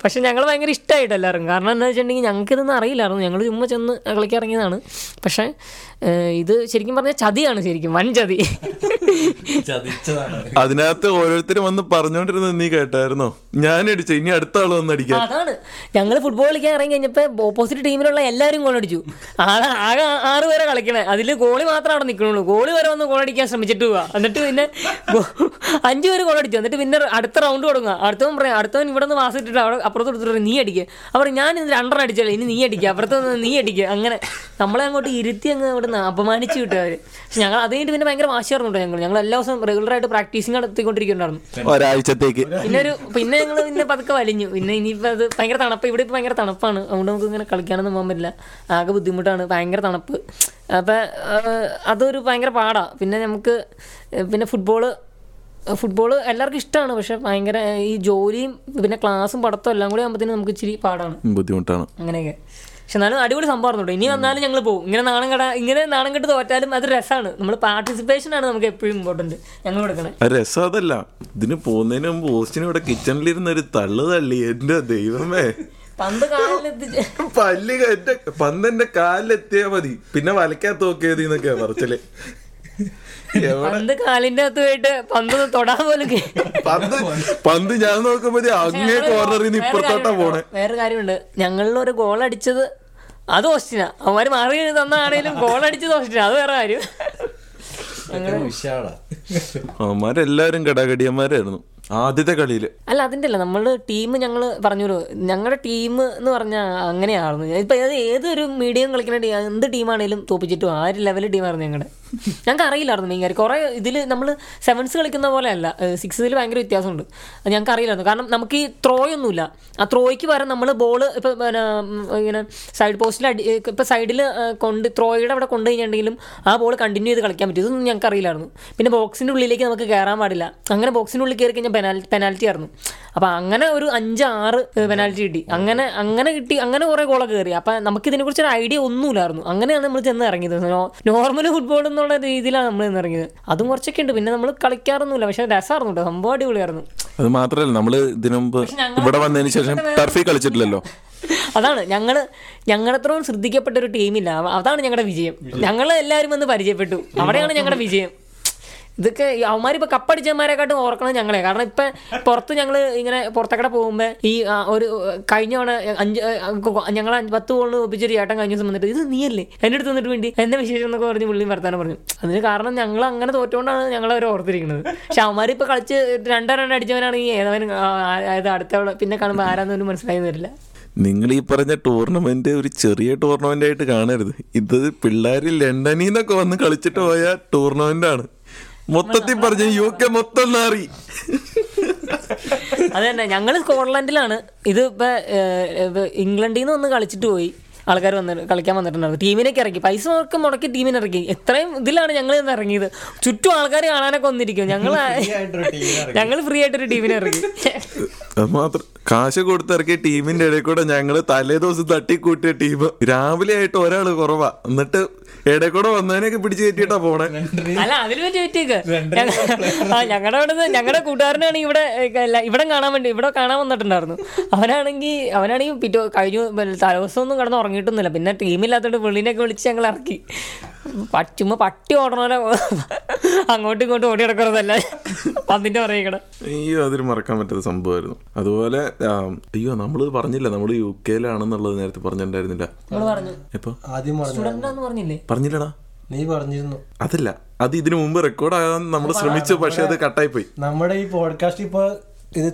പക്ഷെ ഞങ്ങൾ ഭയങ്കര ഇഷ്ടമായിട്ട് എല്ലാവരും. കാരണം എന്താ വെച്ചിട്ടുണ്ടെങ്കിൽ ഞങ്ങൾക്ക് ഇതൊന്നും അറിയില്ലായിരുന്നു. ഞങ്ങൾ ചുമ്മാ ചെന്ന് കളിക്കാൻ ഇറങ്ങിയതാണ്. പക്ഷേ ഇത് ശരിക്കും പറഞ്ഞാൽ ചതിയാണ് ശരിക്കും. വൻ ചതി. ചതിച്ചതാണ്. അതിനകത്ത് ഓരോരുത്തരും വന്ന് പറഞ്ഞോണ്ടിരുന്നത് നീ കേട്ടായിരുന്നോ? ഞാൻ അടിച്ചു. ഇനി അടുത്ത ആൾ വന്ന് അടിക്കാം. അതാണ്. ഞങ്ങൾ ഫുട്ബോൾ കളിക്കാൻ ഇറങ്ങി കഴിഞ്ഞപ്പോൾ ഓപ്പോസിറ്റ് ടീമിലുള്ള എല്ലാവരും ഗോൾ അടിച്ചു. ആകെ ആകെ ആറ് പേരെ കളിക്കണേ. അതിൽ ഗോളി മാത്രം അവിടെ നിൽക്കണുള്ളൂ ഗോളി വരെ വന്ന് ഗോളടിക്കാൻ ശ്രമിച്ചിട്ട് പോവാ. എന്നിട്ട് പിന്നെ അഞ്ചു പേര് ഗോളടിച്ചു എന്നിട്ട് പിന്നെ അടുത്ത റൗണ്ട് തുടങ്ങുക അടുത്തവൻ പറയാം അടുത്തവൻ ഇവിടെ നിന്ന് വാസിട്ടിട്ട് അവിടെ അപ്പുറത്ത് എടുത്തിട്ട് നീ അടിക്കുക അവർ ഞാൻ ഇന്ന് രണ്ടെണ്ണം അടിച്ചല്ലേ ഇനി നീ അടിക്കുക അപ്പുറത്ത് നിന്ന് നീ അടിക്കുക അങ്ങനെ നമ്മളെ അങ്ങോട്ട് ഇരുത്തി അങ്ങ് അവിടെ നിന്ന് അപമാനിച്ചു വിട്ടു അവർ ഞങ്ങൾ അത് കഴിഞ്ഞിട്ട് പിന്നെ ഭയങ്കര വാശിയായിരുന്നു ഞങ്ങൾ. ഞങ്ങൾ എല്ലാ ദിവസവും റെഗുലറായിട്ട് പ്രാക്ടീസിങ് നടത്തിക്കൊണ്ടിരിക്കുന്നുണ്ടായിരുന്നു. ഒരാഴ്ചത്തേക്ക്. പിന്നെ ഒരു പിന്നെ ഞങ്ങൾ പിന്നെ പതുക്കെ വലിഞ്ഞു. പിന്നെ ഇനിയിപ്പോൾ അത് ഭയങ്കര തണുപ്പ്. ഇവിടെ ഇപ്പോൾ ഭയങ്കര തണുപ്പാണ്. അതുകൊണ്ട് നമുക്ക് ഇങ്ങനെ കളിക്കാനൊന്നും പോകാൻ പറ്റില്ല. ആകെ ബുദ്ധിമുട്ടാണ്. ഭയങ്കര തണുപ്പ്. അപ്പം അതൊരു ഭയങ്കര പാടാണ് പിന്നെ നമുക്ക് പിന്നെ ഫുട്ബോൾ ഫുട്ബോൾ എല്ലാവർക്കും ഇഷ്ടമാണ് പക്ഷെ ഭയങ്കര ഈ ജോലിയും പിന്നെ ക്ലാസ്സും പഠിത്തം എല്ലാം കൂടി ആകുമ്പോഴത്തേനും നമുക്ക് ഇച്ചിരി പാടാണ്. ബുദ്ധിമുട്ടാണ്. അങ്ങനെയൊക്കെ. പക്ഷെ എന്നാലും അടിപൊളി സംഭവം ഇനി വന്നാലും ഞങ്ങൾ പോകും ഇങ്ങനെ നാണം കട ഇങ്ങനെ നാണം കെട്ട് തോറ്റാലും അത് രസമാണ് നമ്മൾ പാർട്ടിസിപ്പേഷൻ ആണ് നമുക്ക് എപ്പോഴും ഇമ്പോർട്ടന്റ് ഞങ്ങൾ കൊടുക്കണേ. രസം അതല്ല. ഇതിന് പോകുന്നതിന് മുമ്പ് ഓസ്റ്റിന് ഇവിടെ കിച്ചണിലിരുന്ന ഒരു തള്ളു തള്ളി. എന്റെ ദൈവമേ. പന്ത് പല്ല് എന്റെ പന്ത് എന്റെ കാലിലെത്തിയാ മതി. പിന്നെ വലക്കകത്ത് നോക്കിയത് എന്നൊക്കെയാ പറച്ചൽ. പന്ത് കാലിന്റെ അകത്ത് പോയിട്ട് പന്ത് തൊടാൻ പോലും പന്ത് പന്ത് ഞാൻ നോക്കുമ്പോ അങ്ങേ കോർണറിൽ നിന്ന് ഇപ്പുറത്തോട്ടാ പോണെ. വേറെ കാര്യമുണ്ട്. ഞങ്ങളിൽ ഒരു ഗോൾ അടിച്ചത് അത് ഓസ്റ്റിന അവർ മാറി തന്നാണേലും ഗോൾ അടിച്ചത് ഓസ്റ്റിന അത് വേറെ കാര്യം. അവന്മാരെല്ലാരും കടാകടിയന്മാരായിരുന്നു ആദ്യത്തെ കളിയിൽ അല്ല അതിന്റെ അല്ല നമ്മൾ ടീം ഞങ്ങൾ പറഞ്ഞു ഞങ്ങളുടെ ടീം എന്ന് പറഞ്ഞാൽ അങ്ങനെയായിരുന്നു ഇപ്പൊ ഏത് ഏതൊരു മീഡിയം കളിക്കുന്ന ടീം എന്ത് ടീമാണേലും തോപ്പിച്ചിട്ടും ആ ഒരു ലെവൽ ടീമായിരുന്നു ഞങ്ങളുടെ ഞങ്ങൾക്ക് അറിയില്ലായിരുന്നു മെയിൻ കാര്യം കുറേ ഇതിൽ നമ്മൾ സെവൻസ് കളിക്കുന്ന പോലെ അല്ല സിക്സിൽ ഭയങ്കര വ്യത്യാസമുണ്ട്. ഞങ്ങൾക്ക് അറിയില്ലായിരുന്നു കാരണം നമുക്ക് ഈ ത്രോയൊന്നുമില്ല. ആ ത്രോയ്ക്ക് പകരം നമ്മൾ ബോൾ ഇപ്പം പിന്നെ ഇങ്ങനെ സൈഡ് പോസ്റ്റിൽ അടി ഇപ്പം സൈഡിൽ കൊണ്ട് ത്രോയുടെ അവിടെ കൊണ്ടു കഴിഞ്ഞിട്ടുണ്ടെങ്കിലും ആ ബോൾ കണ്ടിന്യൂ ചെയ്ത് കളിക്കാൻ പറ്റും. ഇതൊന്നും ഞങ്ങൾക്ക് അറിയില്ലായിരുന്നു പിന്നെ ബോക്സിന്റെ ഉള്ളിലേക്ക് നമുക്ക് കയറാൻ പാടില്ല. അങ്ങനെ ബോക്സിന്റെ ഉള്ളിൽ കയറി കഴിഞ്ഞാൽ പെനാൽറ്റി പെനാൽറ്റി ആയിരുന്നു. അപ്പോൾ അങ്ങനെ ഒരു അഞ്ച് ആറ് പെനാൽറ്റി കിട്ടി. അങ്ങനെ അങ്ങനെ കിട്ടി അങ്ങനെ കുറേ ഗോളൊക്കെ കയറി അപ്പം നമുക്ക് ഇതിനെക്കുറിച്ച് ഒരു ഐഡിയ ഒന്നുമില്ലായിരുന്നു. അങ്ങനെയാണ് നമ്മൾ ചെന്ന് ഇറങ്ങിയത്. നോർമൽ ഫുട്ബോൾ എന്നുള്ള രീതിയിലാണ് നമ്മൾ ഇന്നിറങ്ങിയത്. ഇറങ്ങിയത് അതും കുറച്ചൊക്കെ ഉണ്ട്. പിന്നെ നമ്മൾ കളിക്കാറൊന്നുമില്ല. പക്ഷെ രസമായിരുന്നു കേട്ടോ. സംഭവം അടിപൊളിയായിരുന്നു. അത് മാത്രല്ല നമ്മൾ ഇതിനു മുമ്പ് ഇവിടെ വന്നതിന് ശേഷം ടർഫിൽ കളിച്ചിട്ടില്ലല്ലോ. അതാണ്. ഞങ്ങൾ ഞങ്ങളത്രയും ശ്രദ്ധിക്കപ്പെട്ട ഒരു ടീമില്ല അതാണ് ഞങ്ങളുടെ വിജയം. ഞങ്ങൾ എല്ലാവരും വന്ന് പരിചയപ്പെട്ടു. അവിടെയാണ് ഞങ്ങളുടെ വിജയം. ഇതൊക്കെ അവന്മാർ ഇപ്പൊ കപ്പടിച്ചന്മാരെക്കാട്ടും ഓർക്കണം ഞങ്ങളെ. കാരണം ഇപ്പൊ പുറത്ത് ഞങ്ങൾ ഇങ്ങനെ പുറത്തേക്കടെ പോകുമ്പോ ഈ ഒരു കഴിഞ്ഞ തവണ അഞ്ച് ഞങ്ങൾ പത്ത് ഗോളിന് ഒപ്പിച്ചൊരു ചേട്ടൻ കഴിഞ്ഞ ദിവസം വന്നിട്ട് ഇത് നീയല്ലേ? എന്റെ അടുത്ത് വന്നിട്ട് വേണ്ടി എന്റെ വിശേഷം എന്നൊക്കെ പറഞ്ഞ് പുള്ളി വർത്താനം പറഞ്ഞു. അതിന് കാരണം ഞങ്ങൾ അങ്ങനെ തോറ്റുകൊണ്ടാണ് ഞങ്ങൾ അവർ ഓർത്തിരിക്കുന്നത്. പക്ഷെ അവന്മാർ ഇപ്പൊ കളിച്ച് രണ്ടോ രണ്ടോ അടിച്ചവനാണെങ്കിൽ ഏതവൻ അതായത് അടുത്ത പിന്നെ കാണുമ്പോൾ ആരാന്ന് മനസ്സിലായി വരില്ല. നിങ്ങൾ ഈ പറഞ്ഞ ടൂർണമെന്റ് ഒരു ചെറിയ ടൂർണമെന്റ് ആയിട്ട് കാണരുത്. ഇത് പിള്ളേർ ലണ്ടനിൽ നിന്നൊക്കെ വന്ന് കളിച്ചിട്ട് പോയ ടൂർണമെന്റ് ആണ്. മൊത്തത്തിൽ പറഞ്ഞു യു കെ മൊത്തം നാറി. അത് തന്നെ ഞങ്ങൾ സ്കോട്ട്ലൻഡിലാണ്. ഇത് ഇപ്പൊ ഇംഗ്ലണ്ടിൽ നിന്ന് ഒന്ന് കളിച്ചിട്ട് പോയി. ആൾക്കാർ വന്നിട്ട് കളിക്കാൻ വന്നിട്ടുണ്ടായിരുന്നു. ടീമിനൊക്കെ ഇറക്കി പൈസ ഒക്കെ മുടക്കി ടീമിനെ ഇറക്കി. എത്രയും ഇതിലാണ് ഞങ്ങൾ ഇന്ന് ഇറങ്ങിയത്. ചുറ്റും ആൾക്കാർ കാണാനൊക്കെ വന്നിരിക്കും. ഞങ്ങൾ ഞങ്ങൾ ഫ്രീ ആയിട്ടൊരു ടീമിനെ ഇറക്കി. അത് മാത്രം. കാശ് കൊടുത്തിറക്കിയ ടീമിന്റെ ഇടയിൽ കൂടെ ഞങ്ങൾ തലേ ദിവസം തട്ടിക്കൂട്ടിയ ടീം. രാവിലെ ആയിട്ട് ഒരാൾ കുറവാ. എന്നിട്ട് ഇടയിൽ കൂടെ വന്നതിനൊക്കെ പിടിച്ച് കയറ്റിട്ടാ പോണേ. അല്ല അതിൽ പറ്റി പറ്റിയേക്ക്. ഞങ്ങളുടെ അവിടെ നിന്ന് ഞങ്ങളുടെ കൂട്ടുകാരനാണ് ഇവിടെ ഇവിടെ കാണാൻ വേണ്ടി ഇവിടെ കാണാൻ വന്നിട്ടുണ്ടായിരുന്നു. അവനാണെങ്കിൽ അവനാണെങ്കിൽ പിറ്റോ കഴിഞ്ഞു തലേദിവസം ഒന്നും കിടന്ന് ഉറങ്ങിയിട്ടൊന്നുമില്ല. പിന്നെ ടീമില്ലാത്തോണ്ട് വെള്ളിനെയൊക്കെ വിളിച്ച് ഞങ്ങൾ ഇറക്കി. ചുമ്മാ പട്ടി ഓടണോലെ അങ്ങോട്ടും ഇങ്ങോട്ടും ഓടി കിടക്കുന്നതല്ല പന്തിന്റെ പറയണം അയ്യോ അതൊരു മറക്കാൻ പറ്റാത്ത സംഭവമായിരുന്നു. അതുപോലെ അയ്യോ നമ്മൾ പറഞ്ഞില്ല. നമ്മൾ യു കെയിലാണെന്നുള്ളത് നേരത്തെ പറഞ്ഞിട്ടുണ്ടായിരുന്നില്ല. നമ്മൾ പറഞ്ഞു. എപ്പോ? ആദ്യം പറഞ്ഞില്ലേ? പറഞ്ഞില്ലടാ. നീ പറഞ്ഞിരുന്നു. അതല്ല. അത് ഇതിനു മുമ്പ് റെക്കോർഡ് ആകാൻ നമ്മൾ ശ്രമിച്ചു പക്ഷെ അത് കട്ടായി പോയി നമ്മുടെ ഈ പോഡ്കാസ്റ്റ് ഇപ്പോൾ ഇത്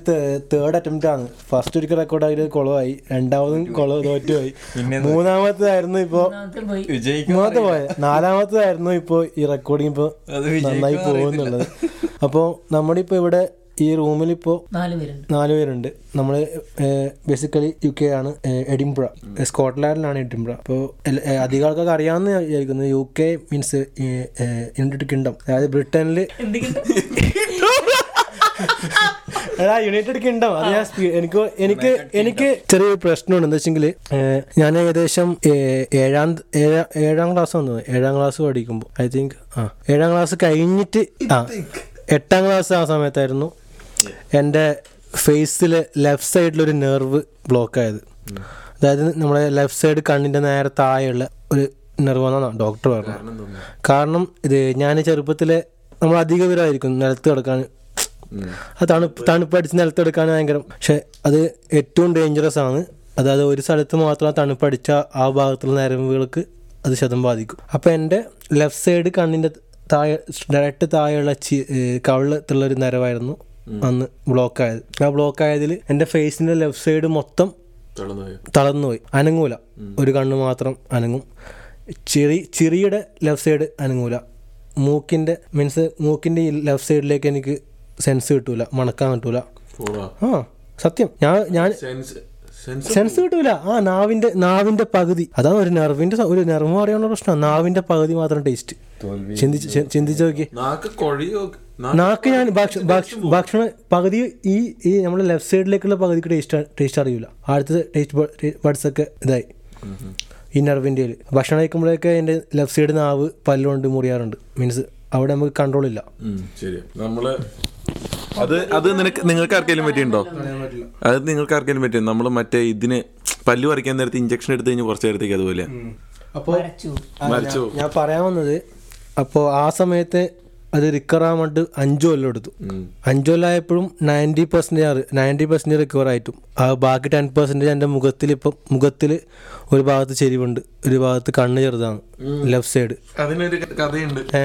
തേർഡ് അറ്റംപ്റ്റ് ആണ്. ഫസ്റ്റ് ഒരിക്കൽ റെക്കോർഡ് ആയി കുളമായി രണ്ടാമതും കൊളവ് തോറ്റുപോയി. മൂന്നാമത്തേതായിരുന്നു ഇപ്പോ മൂന്നാമത്തെ പോയത് നാലാമത്തേതായിരുന്നു ഇപ്പോ ഈ റെക്കോർഡിങ് ഇപ്പൊ നന്നായി പോകുന്നുള്ളത്. അപ്പോൾ നമ്മുടെ ഇപ്പോൾ ഇവിടെ ഈ റൂമിൽ ഇപ്പോ നാല് പേരുണ്ട്. നാല് പേരുണ്ട്. നമ്മൾ ബേസിക്കലി യു കെ ആണ് എഡിംപുഴ സ്കോട്ട്ലാൻഡിലാണ് എഡിംപുഴ അപ്പോൾ അധികം ആൾക്കാർക്ക് അറിയാന്ന് വിചാരിക്കുന്നത് U K means United Kingdom. അതായത് ബ്രിട്ടനിൽ അതാ യുണൈറ്റഡ് കിങ്ഡം അത് ഞാൻ എനിക്ക് എനിക്ക് എനിക്ക് ചെറിയൊരു പ്രശ്നമുണ്ട്. എന്താ വെച്ചെങ്കിൽ ഞാൻ ഏകദേശം ഏഴാം ഏഴാം ഏഴാം ക്ലാസ് വന്നു. ഏഴാം ക്ലാസ് പഠിക്കുമ്പോൾ ഐ തിങ്ക് ആ ഏഴാം ക്ലാസ് കഴിഞ്ഞിട്ട് ആ എട്ടാം ക്ലാസ് ആ സമയത്തായിരുന്നു എന്റെ ഫേസിൽ ലെഫ്റ്റ് സൈഡിലൊരു നെർവ് ബ്ലോക്ക് ആയത്. അതായത് നമ്മുടെ ലെഫ്റ്റ് സൈഡ് കണ്ണിന്റെ നേരെ താഴെയുള്ള ഒരു നെർവ് എന്നാണ് ഡോക്ടർ പറഞ്ഞത്. കാരണം ഇത് ഞാൻ ചെറുപ്പത്തിലെ നമ്മൾ അധിക പേരായിരിക്കും നിലത്ത് കിടക്കാൻ ആ തണുപ്പ് തണുപ്പ് അടിച്ച് നിലത്തെടുക്കാൻ ഭയങ്കര. പക്ഷെ അത് ഏറ്റവും ഡേഞ്ചറസ് ആണ്. അതായത് ഒരു സ്ഥലത്ത് മാത്രം തണുപ്പ് അടിച്ച ആ ഭാഗത്തുള്ള നരമ്പുകൾക്ക് അത് ശതം ബാധിക്കും. അപ്പോൾ എന്റെ ലെഫ്റ്റ് സൈഡ് കണ്ണിന്റെ താഴെ ഡയറക്റ്റ് താഴെയുള്ള ചി കവിളത്തുള്ള ഒരു നരവായിരുന്നു അന്ന് ബ്ലോക്ക് ആയത്. ആ ബ്ലോക്ക് ആയതിൽ എന്റെ ഫേസിന്റെ ലെഫ്റ്റ് സൈഡ് മൊത്തം തളർന്നുപോയി. അനങ്ങൂല. ഒരു കണ്ണ് മാത്രം അനങ്ങും. ചെറി ചെറിയുടെ ലെഫ്റ്റ് സൈഡ് അനങ്ങൂല. മൂക്കിന്റെ മീൻസ് മൂക്കിന്റെ ഈ ലെഫ്റ്റ് സൈഡിലേക്ക് എനിക്ക് സെൻസ് കിട്ടൂല മണക്കാൻ കിട്ടൂല ആ സത്യം. ഞാൻ ഞാൻ സെൻസ് കിട്ടൂല. ആ നാവിന്റെ നാവിന്റെ പകുതി. അതാണ് ഒരു നെർവിന്റെ ഒരു നെർവ് പറയാനുള്ള പ്രശ്നം? നാവിന്റെ പകുതി മാത്രം ടേസ്റ്റ് ചിന്തിച്ച് ചിന്തിച്ചു നോക്കി നാക്ക് ഞാൻ ഭക്ഷണ ഭക്ഷ- ഭക്ഷണം പകുതി ഈ ഈ നമ്മുടെ ലെഫ്റ്റ് സൈഡിലേക്കുള്ള പകുതിക്ക് ടേസ്റ്റ് ടേസ്റ്റ് അറിയില്ല അടുത്ത ടേസ്റ്റ് ബഡ്സ് ഒക്കെ ഇതായി. ഈ നെർവിന്റെ ഭക്ഷണം കഴിക്കുമ്പോഴൊക്കെ എന്റെ ലെഫ്റ്റ് സൈഡ് നാവ് പല്ലുകൊണ്ട് മുറിയാറുണ്ട്. മീൻസ് അവിടെ നമുക്ക് കൺട്രോൾ ഇല്ല. ശരി നമ്മൾ അത് അത് നിനക്ക് നിങ്ങൾക്ക് ആർക്കെങ്കിലും പറ്റിയുണ്ടോ അത് നിങ്ങൾക്ക് ആർക്കെങ്കിലും പറ്റിയോ? നമ്മൾ മറ്റേ ഇതിന് പല്ലു പറിക്കാൻ നേരത്തെ ഇഞ്ചക്ഷൻ എടുത്തു കഴിഞ്ഞാൽ കുറച്ച് നേരത്തേക്ക് അതുപോലെ. അപ്പോൾ വരച്ചു മരിച്ചു. ഞാൻ പറയാൻ വന്നത് അപ്പോൾ ആ സമയത്ത് അത് റിക്കവർ ആവാൻ വേണ്ടി അഞ്ചു കൊല്ലം എടുത്തു. അഞ്ചു കൊല്ലമായപ്പോഴും ninety percentage ninety percentage recover ആയിട്ടും. ആ ബാക്കി ടെൻ പെർസെന്റേജ് എന്റെ മുഖത്തിൽ ഇപ്പം മുഖത്തിൽ ഒരു ഭാഗത്ത് ചെരിവുണ്ട് ഒരു ഭാഗത്ത് കണ്ണ് ചെറുതാണ് ലെഫ്റ്റ് സൈഡ് അതിനൊരു കഥയുണ്ട്. ഏ?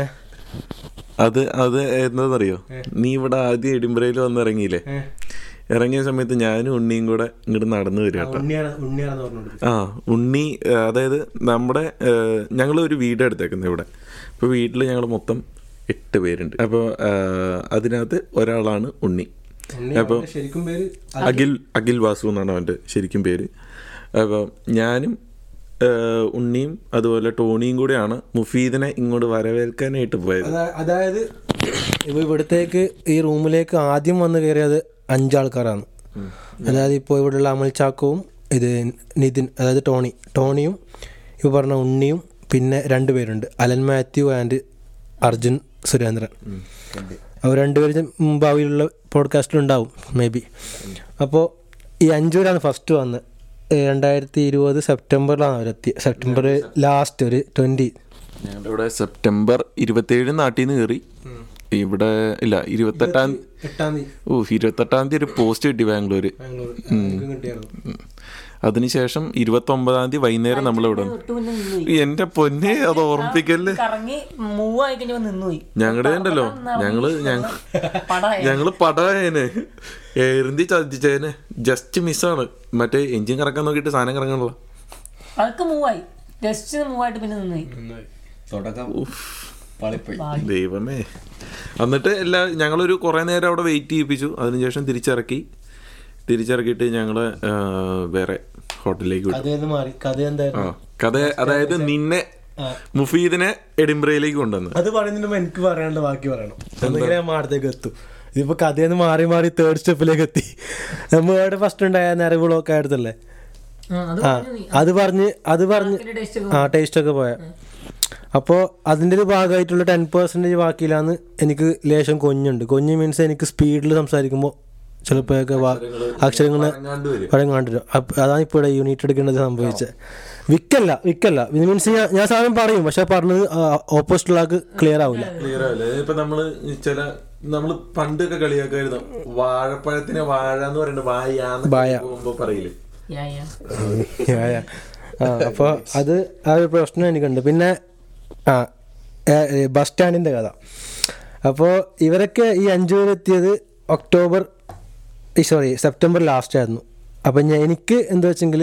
അത് അത് എന്താണെന്നറിയോ? നീ ഇവിടെ ആദ്യം എഡിംബ്രയിൽ വന്ന് ഇറങ്ങിയില്ലേ? ഇറങ്ങിയ സമയത്ത് ഞാനും ഉണ്ണിയും കൂടെ ഇങ്ങോട്ട് നടന്നു വരിക ആ ഉണ്ണി അതായത് നമ്മുടെ ഞങ്ങൾ ഒരു വീട് എടുത്തേക്കുന്നത് ഇവിടെ. അപ്പോൾ വീട്ടിൽ ഞങ്ങൾ മൊത്തം എട്ട് പേരുണ്ട്. അപ്പോൾ അതിനകത്ത് ഒരാളാണ് ഉണ്ണി. അപ്പോൾ അഖിൽ. അഖിൽ വാസു എന്നാണ് അവന്റെ ശരിക്കും പേര്. അപ്പോൾ ഞാനും ഉണ്ണിയും അതുപോലെ ടോണിയും കൂടെയാണ് മുഫീദിനെ ഇങ്ങോട്ട് വരവേൽക്കാനായിട്ട് പോയത്. അതായത് ഇപ്പൊ ഇവിടത്തേക്ക് ഈ റൂമിലേക്ക് ആദ്യം വന്ന് കയറിയത് അഞ്ചാൾക്കാരാണ്. അതായത് ഇപ്പോൾ ഇവിടെയുള്ള അമൽ ചാക്കോവും ഇത് നിതിൻ അതായത് ടോണി. ടോണിയും ഇപ്പോൾ പറഞ്ഞ ഉണ്ണിയും പിന്നെ രണ്ട് പേരുണ്ട്. Allen Mathew and Arjun Surendran. അവർ രണ്ടുപേരും ഭാവിയിലുള്ള പോഡ്കാസ്റ്റിലുണ്ടാവും മേ ബി. അപ്പോൾ ഈ അഞ്ചു പേരാണ് ഫസ്റ്റ് വന്നത് രണ്ടായിരത്തി ഇരുപത് സെപ്റ്റംബറിലാണ് അവരെത്തി സെപ്റ്റംബർ ലാസ്റ്റ് ഒരു ട്വന്റി ഞങ്ങളുടെ ഇവിടെ സെപ്റ്റംബർ ഇരുപത്തേഴ് നാട്ടിൽ നിന്ന് കയറി ഇവിടെ ഇല്ല ഇരുപത്തെട്ടാം ഓ ഇരുപത്തെട്ടാം തീയതി ഒരു പോസ്റ്റ് കിട്ടി ബാംഗ്ലൂർ അതിനുശേഷം ഇരുപത്തി ഒമ്പതാം തീയതി വൈകുന്നേരം നമ്മളിവിടെ ഇവിടെ എന്റെ പൊന്നെ അത് ഓർമ്മിപ്പിക്കല്ലേ? നിന്നുപോയി ഞങ്ങളുടെ ഉണ്ടല്ലോ ഞങ്ങൾ ഞങ്ങ ഞങ്ങൾ പടായനെ എരുന്തി ചതിച്ചേനെ ജസ്റ്റ് മിസ്സാണ് മറ്റേ എഞ്ചിൻ കറക്കാൻ നോക്കിയിട്ട് സാധനം കറങ്ങാനുള്ള. അതൊക്കെ മൂവായി ജസ്റ്റ് മൂവായിട്ട് പിന്നെ നിന്നു തുടക്കം പാളിപ്പോയി. ദൈവമേ. എന്നിട്ട് എല്ലാ ഞങ്ങളൊരു കുറേ നേരം അവിടെ വെയിറ്റ് ചെയ്യിപ്പിച്ചു. അതിനുശേഷം തിരിച്ചിറക്കി. തിരിച്ചിറക്കിയിട്ട് ഞങ്ങൾ ആ, വേറെ ഹോട്ടലിലേക്ക് വിട്ടു. കഥ എന്തായിരുന്നു? കഥ അതായത് നിന്നെ മുഫീദിനെ എഡിംബ്രയിലേക്ക് കൊണ്ടുവന്നു. അത് പറയുന്നതിന് എനിക്ക് പറയാനുള്ള ബാക്കി പറയണം. എന്തെങ്കിലും അടുത്തേക്ക് എത്തും. ഇതിപ്പോ കഥയെന്ന് മാറി മാറി തേർഡ് സ്റ്റെപ്പിലേക്ക് എത്തി. നമ്മൾ ഇവിടെ ഫസ്റ്റ് ഉണ്ടായ നരവുകളൊക്കെ ആയിരുന്നല്ലേ ആ, അത് പറഞ്ഞു. അത് പറഞ്ഞ് ആ ടേസ്റ്റ് ഒക്കെ പോയ. അപ്പോൾ അതിന്റെ ഒരു ഭാഗമായിട്ടുള്ള ടെൻ പെർസെന്റേജ് ബാക്കിയില്ലാന്ന് എനിക്ക് ലേശം കൊഞ്ഞുണ്ട്. കൊഞ്ഞ് മീൻസ് എനിക്ക് സ്പീഡിൽ സംസാരിക്കുമ്പോൾ ചിലപ്പോഴൊക്കെ അക്ഷരങ്ങൾ വഴങ്ങാണ്ട് വരും. അതാണ് ഇപ്പോൾ ഇവിടെ യൂണിറ്റ് എടുക്കേണ്ടത് സംഭവിച്ചത് വിക്കല്ല വിക്കല്ല. മീൻസ് ഞാൻ ഞാൻ സാധനം പറയും പക്ഷെ പറഞ്ഞത് ഓപ്പോസിറ്റുള്ള ആൾക്ക് ക്ലിയർ ആവില്ല ക്ലിയർ ആവില്ല. ഇപ്പൊ നമ്മൾ ചില നമ്മൾ പണ്ടൊക്കെ കളിയാക്കായിരുന്നു. വാഴപ്പഴത്തിന് വാഴ എന്ന് പറയുന്നത് വായാന്ന് വായ. പോകുമ്പോ പറയില്ലേ? യാ, യാ. യാ, യാ. ആ അപ്പോൾ അത് ആ ഒരു പ്രശ്നം എനിക്കുണ്ട്. പിന്നെ ആ ബസ് സ്റ്റാൻഡിന്റെ കഥ. അപ്പോൾ ഇവരൊക്കെ ഈ അഞ്ചു പേരെത്തിയത് ഒക്ടോബർ സോറി സെപ്റ്റംബർ ലാസ്റ്റ് ആയിരുന്നു. അപ്പം ഞാൻ എനിക്ക് എന്താ വെച്ചെങ്കിൽ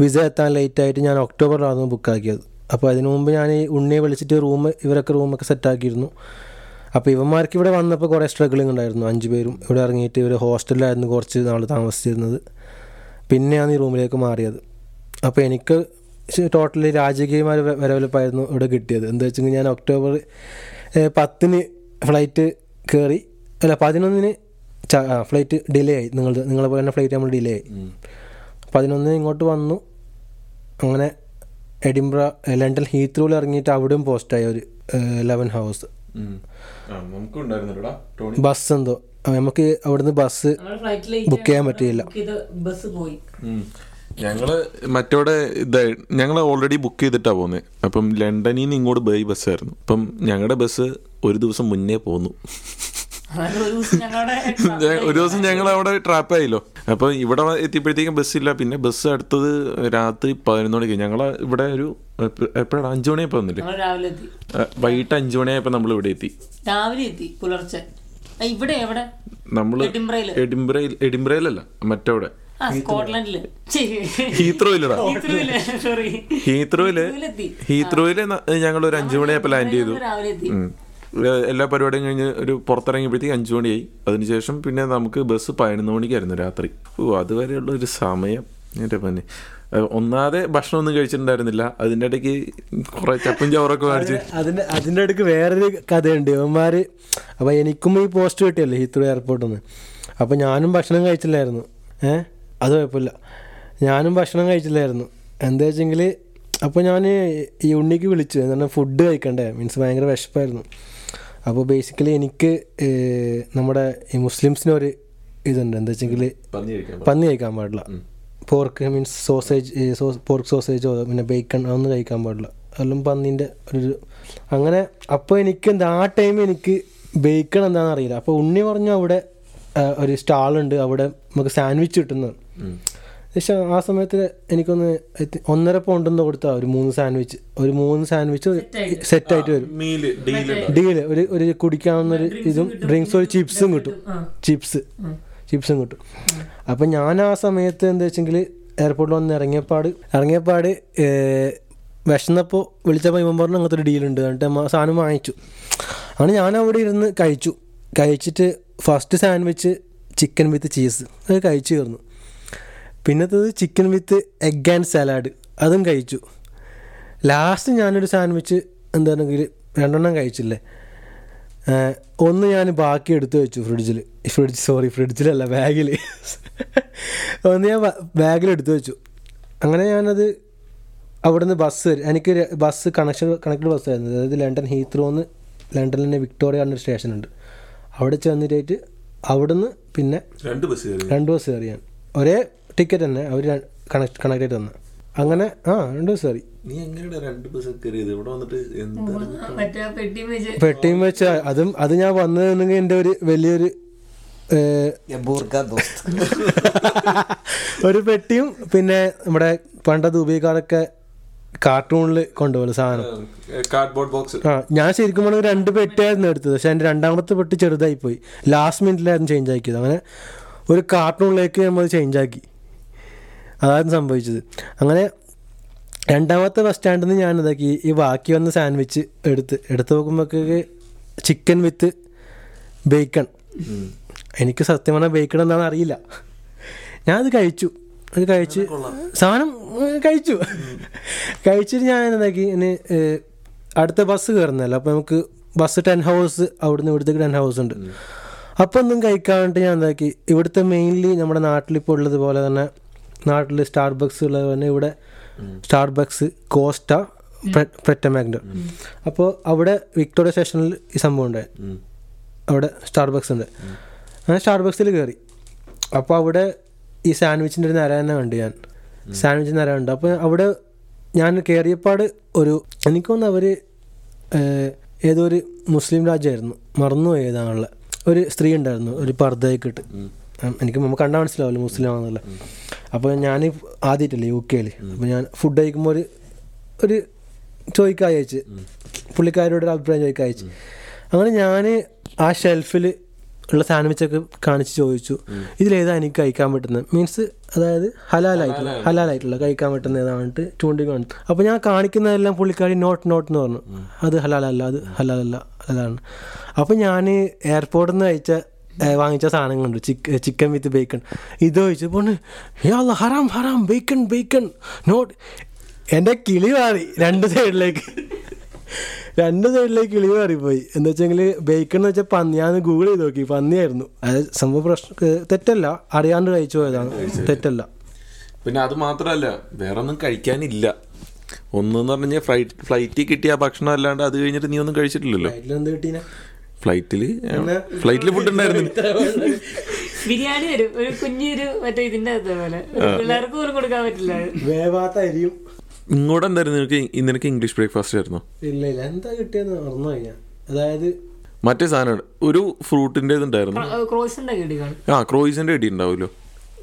വിസ എത്താൻ ലേറ്റ് ആയിട്ട് ഞാൻ ഒക്ടോബറിലായിരുന്നു ബുക്ക് ആക്കിയത്. അപ്പോൾ അതിനു മുമ്പ് ഞാൻ ഈ ഉണ്ണിയെ വിളിച്ചിട്ട് റൂം ഇവരൊക്കെ റൂമൊക്കെ സെറ്റാക്കിയിരുന്നു അപ്പോൾ ഇവന്മാർക്ക് ഇവിടെ വന്നപ്പോൾ കുറേ സ്ട്രഗിളിങ് ഉണ്ടായിരുന്നു. അഞ്ച് പേരും ഇവിടെ ഇറങ്ങിയിട്ട് ഇവർ ഹോസ്റ്റലിലായിരുന്നു കുറച്ച് നാൾ താമസിച്ചിരുന്നത്. പിന്നെയാണ് ഈ റൂമിലേക്ക് മാറിയത്. അപ്പോൾ എനിക്ക് ടോട്ടലി രാജകീയമായ വരവലപ്പായിരുന്നു ഇവിടെ കിട്ടിയത്. എന്താ വെച്ചെങ്കിൽ ഞാൻ ഒക്ടോബർ പത്തിന് ഫ്ലൈറ്റ് കയറി അല്ല പതിനൊന്നിന് ഫ്ലൈറ്റ് ഡിലേ ആയി. നിങ്ങൾ നിങ്ങളെ പോലെ തന്നെ ഫ്ലൈറ്റ് നമ്മൾ ഡിലേ ആയി. പതിനൊന്നിന് ഇങ്ങോട്ട് വന്നു. അങ്ങനെ എഡിംബ്ര ലണ്ടൻ ഹീത്രൂവിൽ ഇറങ്ങിയിട്ട് അവിടെയും പോസ്റ്റായി ഒരു ലെവൻ ഹവേഴ്സ് ടോണി ബസ് എന്തോ നമുക്ക് അവിടുന്ന് ബസ് ബുക്ക് ചെയ്യാൻ പറ്റിയില്ല. ബസ് പോയി. ഞങ്ങൾ മറ്റോടെ ഇതായി ഞങ്ങൾ ഓൾറെഡി ബുക്ക് ചെയ്തിട്ടാ പോകുന്നത് അപ്പം ലണ്ടനിൽ നിന്ന് ഇങ്ങോട്ട് ബൈ ബസ്സായിരുന്നു. അപ്പം ഞങ്ങളുടെ ബസ് ഒരു ദിവസം മുന്നേ പോന്നു. ഒരു ദിവസം ഞങ്ങൾ അവിടെ ട്രാപ്പ് ആയില്ലോ. അപ്പൊ ഇവിടെ എത്തിയപ്പോഴത്തേക്കും ബസ് ഇല്ല. പിന്നെ ബസ് അടുത്തത് രാത്രി പതിനൊന്ന് മണിക്ക്. ഞങ്ങൾ ഇവിടെ ഒരു എപ്പോഴാണ്? അഞ്ചു മണിയപ്പോ വന്നില്ലേ? രാവിലെ എത്തി. വൈകിട്ട് അഞ്ചു മണിയായപ്പോ നമ്മൾ ഇവിടെ എത്തി. രാവിലെ എത്തി പുലർച്ചെ. ഇവിടെ എവിടെ? നമ്മൾ എഡിംബ്രയിൽ എഡിംബ്രയിലല്ല മറ്റവിടെ. സ്കോട്ട്ലൻഡിൽ. ഹീത്രോയിലടാ. ഹീത്രോയിൽ. ഹീത്രോയിൽ ഞങ്ങൾ ഒരു അഞ്ചു മണിയായപ്പോ ലാൻഡ് ചെയ്തു. എല്ലാ പരിപാടിയും കഴിഞ്ഞ് ഒരു പുറത്തിറങ്ങിയപ്പോഴത്തേക്ക് അഞ്ചു മണിയായി. അതിനുശേഷം പിന്നെ നമുക്ക് ബസ് പതിനൊന്ന് മണിക്കായിരുന്നു രാത്രി. ഓ അതുവരെയുള്ള ഒരു സമയം. എന്റെ പന്നെ. ഒന്നാതെ ഭക്ഷണം ഒന്നും കഴിച്ചിട്ടുണ്ടായിരുന്നില്ല. അതിന്റെ ഇടയ്ക്ക് കുറെ ചപ്പും ചോറൊക്കെ മേടിച്ച്. അതിന്റെ അതിന്റെ ഇടയ്ക്ക് വേറൊരു കഥയുണ്ട്. ഇവന്മാർ അപ്പോൾ എനിക്കും ഈ പോസ്റ്റ് കിട്ടിയല്ലേ ഹീത്രൂ എയർപോർട്ടിൽ നിന്ന്. അപ്പോൾ ഞാനും ഭക്ഷണം കഴിച്ചില്ലായിരുന്നു. ഏ അത് കുഴപ്പമില്ല. ഞാനും ഭക്ഷണം കഴിച്ചില്ലായിരുന്നു. എന്താ വെച്ചെങ്കിൽ അപ്പോൾ ഞാൻ ഈ ഉണ്ണിക്ക് വിളിച്ചു. എന്താണ് ഫുഡ് കഴിക്കണ്ടേ? മീൻസ് ഭയങ്കര വിശപ്പായിരുന്നു. അപ്പോൾ ബേസിക്കലി എനിക്ക് നമ്മുടെ ഈ മുസ്ലിംസിനൊരു ഇതുണ്ട്. എന്താ വെച്ചെങ്കിൽ പന്നി കഴിക്കാൻ പാടില്ല. പോർക്ക് മീൻസ് സോസേജ് പോർക്ക് സോസേജോ പിന്നെ ബേക്കൺ അതൊന്നും കഴിക്കാൻ പാടില്ല. എല്ലാം പന്നീന്റെ ഒരു അങ്ങനെ അപ്പോൾ എനിക്ക് എന്താ ആ ടൈം എനിക്ക് ബേക്കൺ എന്താണെന്ന് അറിയില്ല. അപ്പോൾ ഉണ്ണി പറഞ്ഞു അവിടെ ഒരു സ്റ്റാളുണ്ട് അവിടെ നമുക്ക് സാൻഡ്വിച്ച് കിട്ടുന്നത്. പക്ഷേ ആ സമയത്ത് എനിക്കൊന്ന് ഒന്നര പൗണ്ടെന്ന് കൊടുത്താൽ ഒരു മൂന്ന് സാൻഡ്വിച്ച് ഒരു മൂന്ന് സാൻഡ്വിച്ച് സെറ്റ് ആയിട്ട്. വരും. ഡീൽ ഡീൽ ഒരു ഒരു കുടിക്കാവുന്ന ഒരു ഇതും ഡ്രിങ്ക്സ് ഒരു ചിപ്സും കിട്ടും. ചിപ്സ് ചിപ്സും കിട്ടും. അപ്പം ഞാൻ ആ സമയത്ത് എന്താ വെച്ചെങ്കിൽ എയർപോർട്ടിൽ വന്ന് ഇറങ്ങിയപ്പാട് ഇറങ്ങിയപ്പാട് വിശന്നപ്പോൾ വിളിച്ചപ്പോൾ ഇവൻ പറഞ്ഞു അങ്ങനത്തെ ഒരു ഡീലുണ്ട് എന്നിട്ട് സാധനം വാങ്ങിച്ചു. അങ്ങനെ ഞാൻ അവിടെ ഇരുന്ന് കഴിച്ചു. കഴിച്ചിട്ട് first sandwich chicken with cheese അത് കഴിച്ചു തീർന്നു. പിന്നത്തത് chicken with egg and salad അതും കഴിച്ചു. ലാസ്റ്റ് ഞാനൊരു സാൻഡ്വിച്ച് എന്താണെങ്കിൽ രണ്ടെണ്ണം കഴിച്ചില്ലേ? ഒന്ന് ഞാൻ ബാക്കി എടുത്തു വെച്ചു ഫ്രിഡ്ജിൽ ഫ്രിഡ്ജ് സോറി ഫ്രിഡ്ജിലല്ല ബാഗിൽ ഒന്ന് ഞാൻ ബാഗിൽ എടുത്തു വെച്ചു. അങ്ങനെ ഞാനത് അവിടുന്ന് ബസ് വരും എനിക്ക് ബസ് കണക്ഷൻ കണക്റ്റഡ് ബസ്സായിരുന്നു അതായത് ലണ്ടൻ ഹീത്രോന്ന് ലണ്ടനിൽ തന്നെ വിക്ടോറിയ എന്നൊരു സ്റ്റേഷൻ ഉണ്ട്. അവിടെ ചെന്നിട്ടായിട്ട് അവിടുന്ന് പിന്നെ രണ്ട് ബസ് കയറി. രണ്ട് ബസ് കയറിയാണ് ഒരേ ടിക്കറ്റ് തന്നെ അവർ കണക്ട് കണക്ട് ചെയ്ത് തന്നെ അങ്ങനെ ആ രണ്ട് ബസ് കയറി നീ രണ്ട് ബസ് കയറിയത്? ഇവിടെ വന്നിട്ട് എന്താ മറ്റേ പെട്ടി വെച്ച്. പെട്ടിയും വെച്ച അതും അത് ഞാൻ വന്നതെന്നെങ്കിൽ എന്റെ ഒരു വലിയൊരു ഒരു പെട്ടിയും പിന്നെ നമ്മുടെ പണ്ടത്തെ ഉപയോഗിക്കാറൊക്കെ കാർട്ടൂണിൽ കൊണ്ടുപോകും സാധനം. Cardboard box. ആ ഞാൻ ശരിക്കും പറഞ്ഞാൽ രണ്ട് പെട്ടിയായിരുന്നു എടുത്തത്. പക്ഷെ എന്റെ രണ്ടാമത്തെ പെട്ടി ചെറുതായി പോയി ലാസ്റ്റ് മിനിറ്റിലായിരുന്നു ചേഞ്ച് ആക്കിയത്. അങ്ങനെ ഒരു കാർട്ടൂണിലേക്ക് നമ്മൾ ചേഞ്ച് ആക്കി. അതായിരുന്നു സംഭവിച്ചത്. അങ്ങനെ രണ്ടാമത്തെ ബസ് സ്റ്റാൻഡിൽ നിന്ന് ഞാൻ ഇതാക്കി. ഈ ബാക്കി വന്ന സാൻഡ്വിച്ച് എടുത്ത്. എടുത്ത് നോക്കുമ്പോഴേക്ക് ചിക്കൻ വിത്ത് ബേക്കൺ എനിക്ക് സത്യം പറഞ്ഞാൽ ബേക്കൺ എന്താണെന്ന് അറിയില്ല. ഞാനത് കഴിച്ചു. അത് കഴിച്ച് സാധനം കഴിച്ചു. കഴിച്ചിട്ട് ഞാൻ എന്താക്കി? ഇനി അടുത്ത ബസ് കയറുന്നല്ലോ അപ്പോൾ നമുക്ക് ബസ് ടെൻ ഹൗസ് അവിടുന്ന് ഇവിടുത്തേക്ക് ടെൻ ഹൗസ് ഉണ്ട്. അപ്പോൾ ഒന്നും കഴിക്കാൻ വേണ്ടിയിട്ട് ഞാൻ എന്താക്കി? ഇവിടുത്തെ മെയിൻലി നമ്മുടെ നാട്ടിലിപ്പോൾ ഉള്ളത് പോലെ തന്നെ നാട്ടിൽ സ്റ്റാർബക്സ് ഉള്ളത് തന്നെ ഇവിടെ സ്റ്റാർബക്സ് കോസ്റ്റ പ്രെറ്റമാഗ്നർ അപ്പോൾ അവിടെ വിക്ടോറിയ സ്റ്റേഷനിൽ ഈ സംഭവം ഉണ്ടായി അവിടെ സ്റ്റാർബക്സ് ഉണ്ട്. അങ്ങനെ സ്റ്റാർബക്സിൽ കയറി. അപ്പോൾ അവിടെ ഈ സാൻഡ്വിച്ചിന്റെ ഒരു നിര തന്നെ കണ്ടു ഞാൻ. സാൻഡ്വിച്ച് നിര ഉണ്ട് അപ്പോൾ അവിടെ ഞാൻ കയറിയപ്പാട് ഒരു എനിക്കൊന്ന് തോന്നുന്നു അവർ ഏതോ ഒരു മുസ്ലിം രാജ്യമായിരുന്നു. മറന്നുപോയി ഏതാണുള്ള ഒരു സ്ത്രീ ഉണ്ടായിരുന്നു. ഒരു പർദ്ദയൊക്കെ ഇട്ട്. എനിക്ക് നമുക്ക് കണ്ടാൽ മനസ്സിലാവില്ല മുസ്ലിം ആണെന്നുള്ള അപ്പോൾ ഞാൻ ആദ്യമായിട്ടല്ലേ യു കെയിൽ അപ്പോൾ ഞാൻ ഫുഡ് കഴിക്കുമ്പോൾ ഒരു ഒരു ചോദിക്കാൻ അയച്ച്. പുള്ളിക്കാരോട് ഒരു അഭിപ്രായം ചോദിക്കാൻ അയച്ച്. അങ്ങനെ ഞാൻ ആ ഷെൽഫിൽ ഉള്ള സാൻഡ്വിച്ചൊക്കെ കാണിച്ച് ചോദിച്ചു. ഇതിലേതാ എനിക്ക് കഴിക്കാൻ പറ്റുന്നത് മീൻസ് അതായത് ഹലാലായിട്ടുള്ള ഹലാലായിട്ടുള്ള. കഴിക്കാൻ പറ്റുന്ന ഏതാണിട്ട് ചൂണ്ടി കാണിച്ചു. അപ്പോൾ ഞാൻ കാണിക്കുന്നതെല്ലാം പുള്ളിക്കാരി നോട്ട് നോട്ട് എന്ന് പറഞ്ഞു. അത് ഹലാലല്ല അത് ഹലാലല്ല അതാണ്. അപ്പോൾ ഞാൻ എയർപോർട്ടിൽ നിന്ന് കഴിച്ച വാങ്ങിച്ച സാധനങ്ങളുണ്ട്. ചിക്ക് ചിക്കൻ വിത്ത് ബേക്കൺ ഇത് ചോദിച്ചു പോണ്. യാ ഹറാം ഹറാം. ബേക്കൺ ബേക്കൺ നോട്ട് എന്റെ കിളി മാറി. രണ്ട് സൈഡിലേക്ക്. രണ്ട് സൈഡിലേക്ക് കിളി മാറിപ്പോയി. എന്ന് വെച്ചെങ്കിൽ ബേക്കൺ എന്ന് വെച്ചാൽ പന്നി. ഞാൻ ഗൂഗിൾ ചെയ്ത് നോക്കി. പന്നിയായിരുന്നു. അത് സംഭവം പ്രശ്നം തെറ്റല്ല. അറിയാണ്ട് കഴിച്ചു പോയതാണ്. തെറ്റല്ല. പിന്നെ അത് മാത്രമല്ല വേറെ ഒന്നും കഴിക്കാനില്ല. ഒന്നെന്ന് പറഞ്ഞു കഴിഞ്ഞാൽ ഫ്ലൈറ്റ് ഫ്ലൈറ്റിൽ കിട്ടിയ ഭക്ഷണം അല്ലാണ്ട് അത് കഴിഞ്ഞിട്ട് നീ ഒന്നും കഴിച്ചിട്ടില്ലല്ലോ. ഫ്ലൈറ്റിൽ ഫ്ലൈറ്റിൽ ഫുഡ് ഉണ്ടായിരുന്നു. ബിരിയാണി തരും ഒരു കുഞ്ഞൊരു മറ്റേ ഇതിന്റെ അതേപോലെ പോലെ. പിള്ളേർക്ക് പോലും കൊടുക്കാൻ പറ്റില്ല. വേവാത്ത അരിയും. ഇങ്ങോട്ട് എന്തായിരുന്നു നിനക്ക് നിനക്ക് ഇംഗ്ലീഷ് ബ്രേക്ക്ഫാസ്റ്റ് ആയിരുന്നു. ഇല്ല ഇല്ല. എന്താ കിട്ടിയെന്ന് ഓർമ്മ കഴിഞ്ഞാൽ അതായത് മറ്റേ സാധനം ഒരു ഫ്രൂട്ടിന്റെ കിടി ആ ക്രോയിസിന്റെ ഇടി ഉണ്ടാവുമല്ലോ.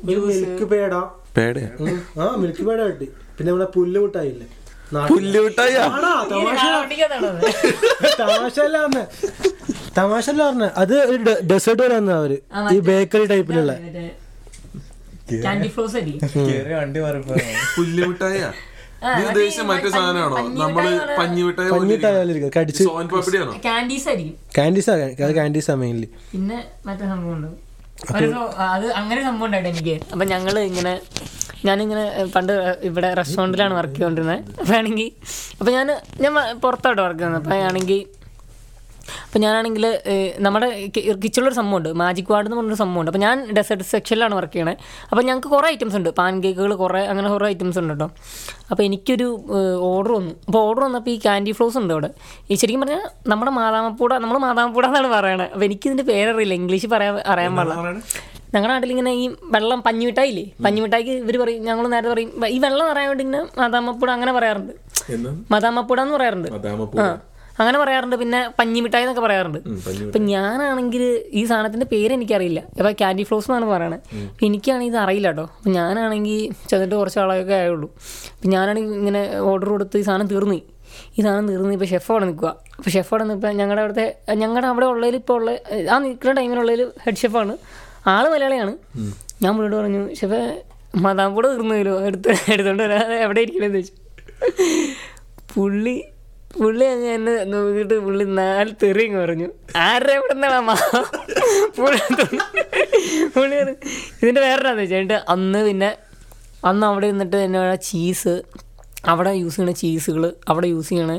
മിൽക്ക് പേട. പേടേ ഉം. ആ മിൽക്ക് പേട കിട്ടി. പിന്നെ നമ്മളെ പുല്ല് മുട്ടായില്ലേ? പുല്ല് മിഠായ ആടാ, തമാശ. തമാശല്ല പറഞ്ഞ. അത് ഒരു ഡെസേർട്ട് പോലെ വന്ന അവർ. ഈ ബേക്കറി ടൈപ്പിലുള്ള കാൻഡി ഫ്ലോസ് അടി കേറി. വണ്ടി മാറിപ്പോയി പുല്ല് മിഠായ നീ ഉദ്ദേശിച്ച മറ്റേ സാധനമാണോ? നമ്മൾ പഞ്ഞിട്ടായ കാൻഡീസ് ആയിരിക്കും കാൻഡീസാ കാൻഡീസാ മെയിൻലി പിന്നെ മറ്റേ സംഭവം അത് അങ്ങനെ സംഭവം ഉണ്ടായിട്ട് എനിക്ക്. അപ്പൊ ഞങ്ങൾ ഇങ്ങനെ ഞാനിങ്ങനെ പണ്ട് ഇവിടെ റെസ്റ്റോറന്റിലാണ് വർക്ക് ചെയ്തുകൊണ്ടിരുന്നത് അപ്പൊ ആണെങ്കിൽ അപ്പൊ ഞാൻ ഞാൻ പുറത്തോട്ട് വർക്ക് ചെയ്യുന്നത്. അപ്പൊ ആണെങ്കിൽ അപ്പം ഞാനാണെങ്കിൽ നമ്മുടെ കിച്ചുള്ള ഒരു സംഭവമുണ്ട്. മാജിക് വാർഡ് എന്ന് പറഞ്ഞൊരു സംഭവമുണ്ട്. അപ്പോൾ ഞാൻ ഡെസേർട്ട് സെക്ഷനിലാണ് വർക്ക് ചെയ്യണത് അപ്പോൾ ഞങ്ങൾക്ക് കുറേ ഐറ്റംസ് ഉണ്ട്. പാൻ കേക്കുകൾ കുറേ അങ്ങനെ കുറേ ഐറ്റംസ് ഉണ്ട് കേട്ടോ അപ്പോൾ എനിക്കൊരു ഓർഡർ വന്നു. അപ്പോൾ ഓർഡർ വന്നപ്പോൾ ഈ കാൻഡി ഫ്ലോസ് ഉണ്ട് അവിടെ. ഈ ശരിക്കും പറഞ്ഞാൽ നമ്മുടെ മാതാമപ്പൂട നമ്മൾ മാതാമപ്പൂട എന്നാണ് പറയണത് അപ്പോൾ എനിക്കിതിന്റെ പേരറിയില്ല. ഇംഗ്ലീഷ് പറയാൻ അറിയാൻ പാടില്ല. ഞങ്ങളുടെ നാട്ടിൽ ഇങ്ങനെ ഈ വെള്ളം പഞ്ഞിമിഠായില്ലേ? പഞ്ഞിമിഠായിക്ക് ഇവർ പറയും ഞങ്ങൾ നേരത്തെ പറയും ഈ വെള്ളം പറയാൻ വേണ്ടി ഇങ്ങനെ മാതാമപ്പൂട അങ്ങനെ പറയാറുണ്ട്. മാതാമപ്പൂട എന്ന് പറയാറുണ്ട്. ആ. അങ്ങനെ പറയാറുണ്ട്. പിന്നെ പഞ്ഞിമിഠായി എന്നൊക്കെ പറയാറുണ്ട്. അപ്പം ഞാനാണെങ്കിൽ ഈ സാധനത്തിന്റെ പേര് എനിക്കറിയില്ല. ഇപ്പം കാൻഡി ഫ്ലോസ് എന്നാണ് പറയുന്നത് അപ്പം എനിക്കാണെങ്കിൽ ഇത് അറിയില്ല കേട്ടോ അപ്പം ഞാനാണെങ്കിൽ ചെന്നിട്ട് കുറച്ച് ആളൊക്കെ ആയുള്ളൂ. അപ്പം ഞാനാണെങ്കിൽ ഇങ്ങനെ ഓർഡർ കൊടുത്ത് ഈ സാധനം തീർന്നു ഈ സാധനം തീർന്നു ഇപ്പോൾ ഷെഫ് അവിടെ നിൽക്കുക അപ്പോൾ ഷെഫ് അവിടെ നിൽക്കുക ഞങ്ങളുടെ അവിടുത്തെ ഞങ്ങളുടെ അവിടെ ഉള്ളതിൽ ഇപ്പോൾ ഉള്ള ആ നിൽക്കുന്ന ടൈമിലുള്ളതിൽ ഹെഡ് ഷെഫാണ് ആൾ മലയാളിയാണ്. ഞാൻ പുള്ളിയോട് പറഞ്ഞു ഷെഫ് മതാമ്പൂടെ കൂടെ തീർന്നു തരുമോ എടുത്ത് എടുത്തോണ്ട് വരാതെ എവിടെ ഇരിക്കണമെന്ന് ചോദിച്ചു. പുള്ളി പുള്ളി അങ്ങ് എന്നെ നോക്കിയിട്ട് പുള്ളി നാല് തെറിയും പറഞ്ഞു. ആരുടെ എവിടെ നിന്നാണ് പുള്ളി പുള്ളി ഇതിന്റെ വേറൊരാന്ന് വെച്ചാൽ അന്ന് പിന്നെ അന്ന് അവിടെ നിന്നിട്ട് എന്നെ ചീസ് അവിടെ യൂസ് ചെയ്യണ ചീസുകൾ അവിടെ യൂസ് ചെയ്യണ